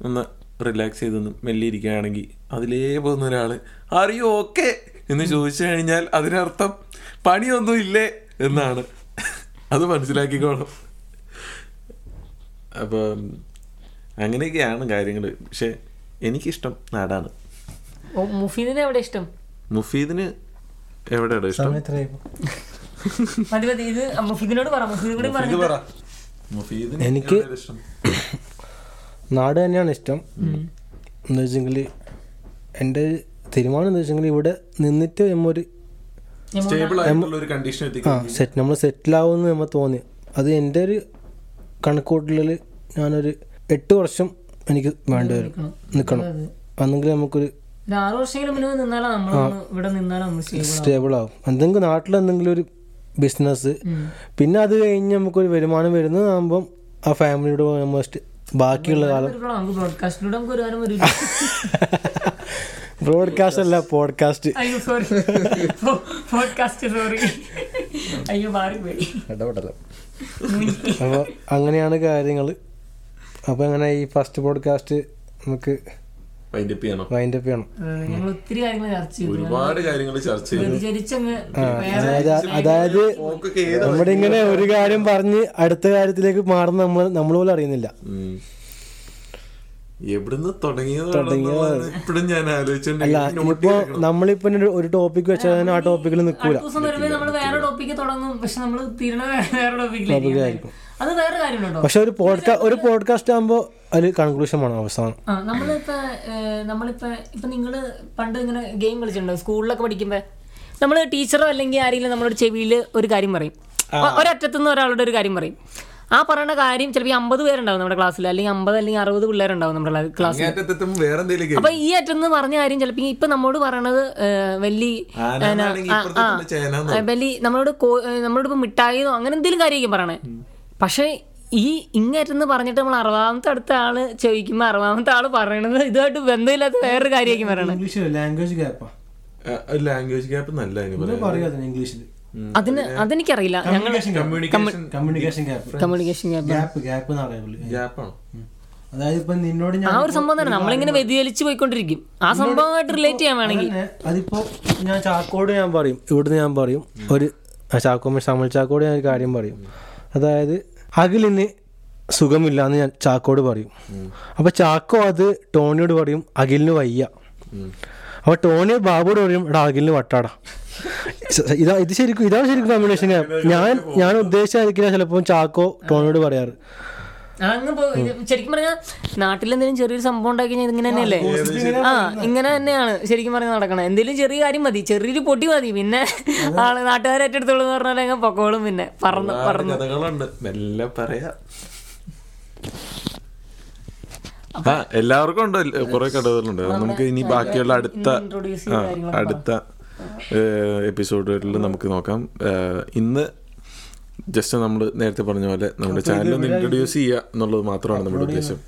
ഒന്ന് റിലാക്സ് ചെയ്തൊന്ന് മെല്ലിയിരിക്കുകയാണെങ്കിൽ അതിലേ പോകുന്ന ഒരാൾ അറിയോ ഓക്കെ എന്ന് ചോദിച്ചു കഴിഞ്ഞാൽ അതിനർത്ഥം പണിയൊന്നും ഇല്ലേ എന്നാണ്. അത് മനസ്സിലാക്കിക്കോണം. അപ്പം അങ്ങനെയൊക്കെയാണ് കാര്യങ്ങൾ പക്ഷെ എനിക്കിഷ്ടം നാടാണ്. മുഫീദിനെ എവിടെ ഇഷ്ടം? മുഫീദിന് എവിടെയാണ് ഇഷ്ടം? സമയത്രയായിപ്പോ മതി മതി ഇത് മുഫീദിനോട് പറ മുഫീദ് കൂടി മുഫീദിന് എനിക്ക് നാട് തന്നെയാണ് ഇഷ്ടം. എന്ന് വെച്ചെങ്കിൽ എന്റെ തീരുമാനം എന്ന് വെച്ചെങ്കിൽ ഇവിടെ നിന്നിട്ട് നമ്മ ഒരു സ്റ്റേബിൾ ആയിട്ടുള്ള ഒരു കണ്ടീഷൻ ആ സെറ്റ് നമ്മൾ സെറ്റിലാവുമെന്ന് നമ്മൾ തോന്നി അത് എന്റെ ഒരു കണക്കൂട്ടലിൽ ഞാനൊരു എട്ട് വർഷം എനിക്ക് വേണ്ടി വരും. നിൽക്കണം അന്നെങ്കിൽ നമുക്കൊരു ഒരു ആറ് വർഷമെങ്കിലും മുന്നേ നിന്നാലാ നമ്മൾ ഇവിടെ നിന്നാലാ നമ്മൾ സ്റ്റേബിൾ ആവും. എന്തെങ്കിലും നാട്ടിൽ എന്തെങ്കിലും ഒരു ബിസിനസ് പിന്നെ അത് കഴിഞ്ഞ് നമുക്കൊരു വരുമാനം വരുന്നതാകുമ്പം ആ ഫാമിലിയുടെ നമ്മൾ ബാക്കിയുള്ള കാലം ബ്രോഡ്കാസ്റ്റ് അല്ല പോഡ്കാസ്റ്റ് അയ്യോ സോറി പോഡ്കാസ്റ്റ് സോറി അയ്യോ മാറിപ്പോയി. അപ്പോൾ അങ്ങനെയാണ് കാര്യങ്ങൾ അപ്പോൾ അങ്ങനെ ഈ ഫസ്റ്റ് പോഡ്കാസ്റ്റ് നമുക്ക് വൈൻഡപ്പ് ചെയ്യണം. വൈൻഡപ്പ് ചെയ്യണം. ഞങ്ങൾ ഒത്തിരി കാര്യങ്ങൾ ചർച്ച ചെയ്തു. ഒരുപാട് കാര്യങ്ങൾ ചർച്ച ചെയ്തു. അതായത് നമ്മുടെ ഇങ്ങനെ ഒരു കാര്യം പറഞ്ഞ് അടുത്ത കാര്യത്തിലേക്ക് മാറുന്ന നമ്മൾ നമ്മൾ പോലും അറിയുന്നില്ല. ഉം. എവിടുന്ന് തുടങ്ങിയതാണ് ഞാൻ അല്ല. നമ്മളിപ്പോ ഒരു- ടോപ്പിക് വെച്ചാൽ തന്നെ ആ ടോപ്പിക്കിൽ നിൽക്കൂല. വേറെ ടോപ്പിക്ക് തുടങ്ങും. പക്ഷെ നമ്മൾ തീരണ വേറെ ടോപ്പിക്കിലായിരിക്കും അത് വേറെ കാര്യമുണ്ടോ? പക്ഷെ ഒരു പോഡ്കാസ്റ്റ് ഒരു പോഡ്കാസ്റ്റ് ആകുമ്പോൾ അതിൽ കൺക്ലൂഷൻ വേണം അവസാനം. നമ്മളിപ്പോ നമ്മളിപ്പോ ഇപ്പൊ നിങ്ങൾ പണ്ട് ഇങ്ങനെ ഗെയിം കളിച്ചിട്ടുണ്ടോ? സ്കൂളിലൊക്കെ പഠിക്കുമ്പോ നമ്മൾ ടീച്ചറോ അല്ലെങ്കിൽ ആരെങ്കിലും നമ്മളോട് ചെവിയിൽ ഒരു കാര്യം പറയും. ഒരറ്റത്തുനിന്ന് ഒരാളുടെ ഒരു കാര്യം പറയും. ആ പറയുന്ന കാര്യം ചിലപ്പോൾ അമ്പത് പേരുണ്ടാവും നമ്മുടെ ക്ലാസ്സിൽ അല്ലെങ്കിൽ അമ്പത് അല്ലെങ്കിൽ അറുപത് പിള്ളേരുണ്ടാവും നമ്മുടെ ക്ലാസ്സിൽ അപ്പൊ ഈ അറ്റത്ത് പറഞ്ഞ കാര്യം ചിലപ്പോൾ ഇപ്പൊ നമ്മോട് പറയണത് വലിയ വലിയ നമ്മളോട് നമ്മളോട് ഇപ്പൊ മിഠായിന്നോ അങ്ങനെ എന്തെങ്കിലും കാര്യമായിരിക്കും പറയണേ. പക്ഷേ ഈ ഇങ്ങനെ പറഞ്ഞിട്ട് നമ്മൾ അറുപതാമത്തെ അടുത്ത ആൾ ചോദിക്കുമ്പോൾ അറുപതാമത്തെ ആൾ പറയണത് ഇതുമായിട്ട് ബന്ധമില്ലാത്ത വേറൊരു കാര്യമായിരിക്കും പറയണത്. ഇംഗ്ലീഷ് ലാംഗ്വേജ് ഗ്യാപ്പാ ലാംഗ്വേജ് ഗ്യാപ്പ് നല്ല ഇംഗ്ലീഷിൽ അതിന് അതെനിക്കറിയില്ല. ഞങ്ങൾ communication communication gap communication gap gap ഗ്യാപ്പാണ് അതായത് ഇപ്പൊ നിന്നോട് ആ ഞാൻ ഒരു സംഭവം തന്നെ. നമ്മളിങ്ങനെ വ്യതിചലിച്ചു പോയിക്കൊണ്ടിരിക്കും. ആ സംഭവമായിട്ട് റിലേറ്റ് ചെയ്യാൻ വേണമെങ്കിൽ. അതിപ്പോ ഞാൻ ചാക്കോട് ഞാൻ പറയും. ഇവിടുന്ന് ഞാൻ പറയും. ഒരു ആ ചാക്കോ സാമുൽ ചാക്കോട് ഞാൻ ഒരു കാര്യം പറയും. അതായത് അഖിലിന് സുഖമില്ല എന്ന് ഞാൻ ചാക്കോട് പറയും. അപ്പോൾ ചാക്കോ അത് ടോണിയോട് പറയും അഖിലിന് വയ്യ. അപ്പോൾ ടോണി ബാബുയോട് പറയും എടാ അഖിലിന് വട്ടാടാ. ഇതാ ഇത് ശരിക്കും ഇതാണ് ശരിക്കും കോമ്പിനേഷൻ ഞാൻ ഞാൻ ഉദ്ദേശിച്ചായിരിക്കില്ല ചിലപ്പോൾ ചാക്കോ ടോണിയോട് പറയാറ്. അങ്ങ് പോ- ശരിക്കും പറഞ്ഞാൽ നാട്ടിൽ എന്തെങ്കിലും ചെറിയൊരു സംഭവം ഉണ്ടാക്കി കഴിഞ്ഞാൽ ഇങ്ങനെ തന്നെയല്ലേ? ആ ഇങ്ങനെ തന്നെയാണ് ശരിക്കും പറഞ്ഞാൽ നടക്കണം. എന്തെങ്കിലും ചെറിയ കാര്യം മതി. ചെറിയൊരു പൊട്ടി മതി. പിന്നെ ആൾ നാട്ടുകാരെ ഏറ്റെടുത്തോളൂ എന്ന് പറഞ്ഞാൽ അങ്ങ് പൊക്കോളും പിന്നെ. പറന്ന് പറന്ന്. മെല്ലെ പറയാ. എല്ലാവർക്കും ഉണ്ട്. കുറെ കടകളുണ്ട് നമുക്ക് ഇനി ബാക്കിയുള്ള അടുത്ത അടുത്ത എപ്പിസോഡുകളിൽ നമുക്ക് നോക്കാം. ഇന്ന് ജസ്റ്റ് നമ്മൾ നേരത്തെ പറഞ്ഞ പോലെ നമ്മുടെ ചാനൽ ഒന്ന് ഇൻട്രൊഡ്യൂസ് ചെയ്യുക എന്നുള്ളത് മാത്രമാണ് നമ്മുടെ ഉദ്ദേശം.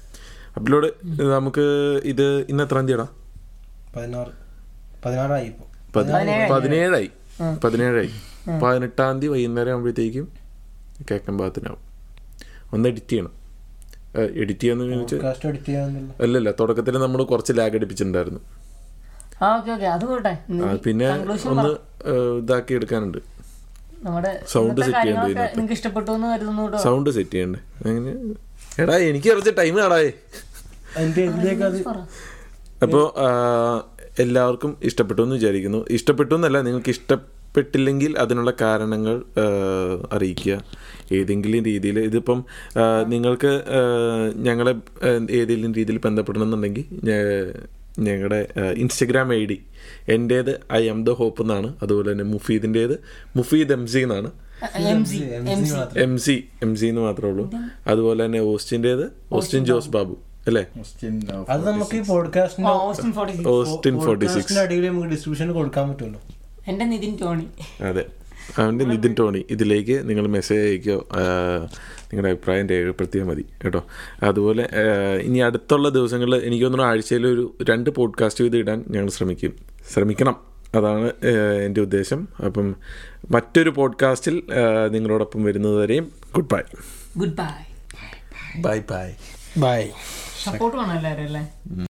അപ്ലോഡ് നമുക്ക് ഇത് ഇന്ന് എത്രാം ഇപ്പോൾ പതിനേഴായി. പതിനേഴായി. പതിനെട്ടാം തീയതി വൈകുന്നേരം ആകുമ്പോഴത്തേക്കും കേക്കൻ ഭാഗത്തിനാവും. ഒന്ന് എഡിറ്റ് ചെയ്യണം. എഡിറ്റ് ചെയ്യാന്ന് ചെയ്യാന്നല്ലോ അല്ലല്ല തുടക്കത്തിൽ നമ്മൾ കുറച്ച് ലാഗ് അടിപ്പിച്ചിട്ടുണ്ടായിരുന്നു. പിന്നെ ഒന്ന് ഇതാക്കി എടുക്കാനുണ്ട്. നമ്മുടെ സൗണ്ട് സെറ്റ് ചെയ്യണ്ടേ നിങ്ങൾക്ക് ഇഷ്ടപ്പെട്ടു എന്ന് കരുതുന്നു കേട്ടോ സൗണ്ട് സെറ്റ് ചെയ്യണ്ടേ? അങ്ങനെ എടാ എനിക്ക് കുറച്ച് ടൈം അത് അപ്പോൾ എല്ലാവർക്കും ഇഷ്ടപ്പെട്ടു എന്ന് വിചാരിക്കുന്നു. ഇഷ്ടപ്പെട്ടു എന്നല്ല നിങ്ങൾക്ക് ഇഷ്ടപ്പെട്ടില്ലെങ്കിൽ അതിനുള്ള കാരണങ്ങൾ അറിയിക്കുക. ഏതെങ്കിലും രീതിയിൽ ഇതിപ്പം നിങ്ങൾക്ക് ഞങ്ങളെ ഏതെങ്കിലും രീതിയിൽ ബന്ധപ്പെടണമെന്നുണ്ടെങ്കിൽ ഞങ്ങളുടെ ഇൻസ്റ്റഗ്രാം ഐ ഡി എന്റേത് ഐ എം ദ ഹോപ്പ് എന്നാണ്. അതുപോലെ തന്നെ മുഫീദിന്റേത് മുഫീദ് എം സി എന്നാണ്. എം സി എം സി എന്ന് മാത്രമേ ഉള്ളൂ. അതുപോലെ തന്നെ ഓസ്റ്റിന്റേത് ഓസ്റ്റിൻ ജോസ് ബാബു. അല്ലേ? അത് നമുക്ക് ഈ പോഡ്കാസ്റ്റിന്റെ ഓസ്റ്റിൻ ഫോർട്ടി സിക്സ്. അടിയിൽ നമുക്ക് ഡിസ്ട്രിബ്യൂഷൻ കൊടുക്കാൻ പറ്റുമല്ലോ. എന്റെ നിതിൻ ടോണി. അതെ. അവന്റെ നിതിൻ ടോണി. ഇതിലേക്ക് നിങ്ങൾ മെസ്സേജ് അയക്കോ? നിങ്ങളുടെ അഭിപ്രായം രേഖപ്പെടുത്തിയാൽ മതി കേട്ടോ. അതുപോലെ ഇനി അടുത്തുള്ള ദിവസങ്ങളിൽ എനിക്ക് തോന്നുന്നു ആഴ്ചയിൽ ഒരു രണ്ട് പോഡ്കാസ്റ്റ് ചെയ്ത് ഇടാൻ ഞങ്ങൾ ശ്രമിക്കും. ശ്രമിക്കണം. അതാണ് എന്റെ ഉദ്ദേശം. അപ്പം മറ്റൊരു പോഡ്കാസ്റ്റിൽ നിങ്ങളോടൊപ്പം വരുന്നത് വരെയും good bye. Good bye. Bye bye. Bye. Support വേണം എല്ലാവരും അല്ലേ?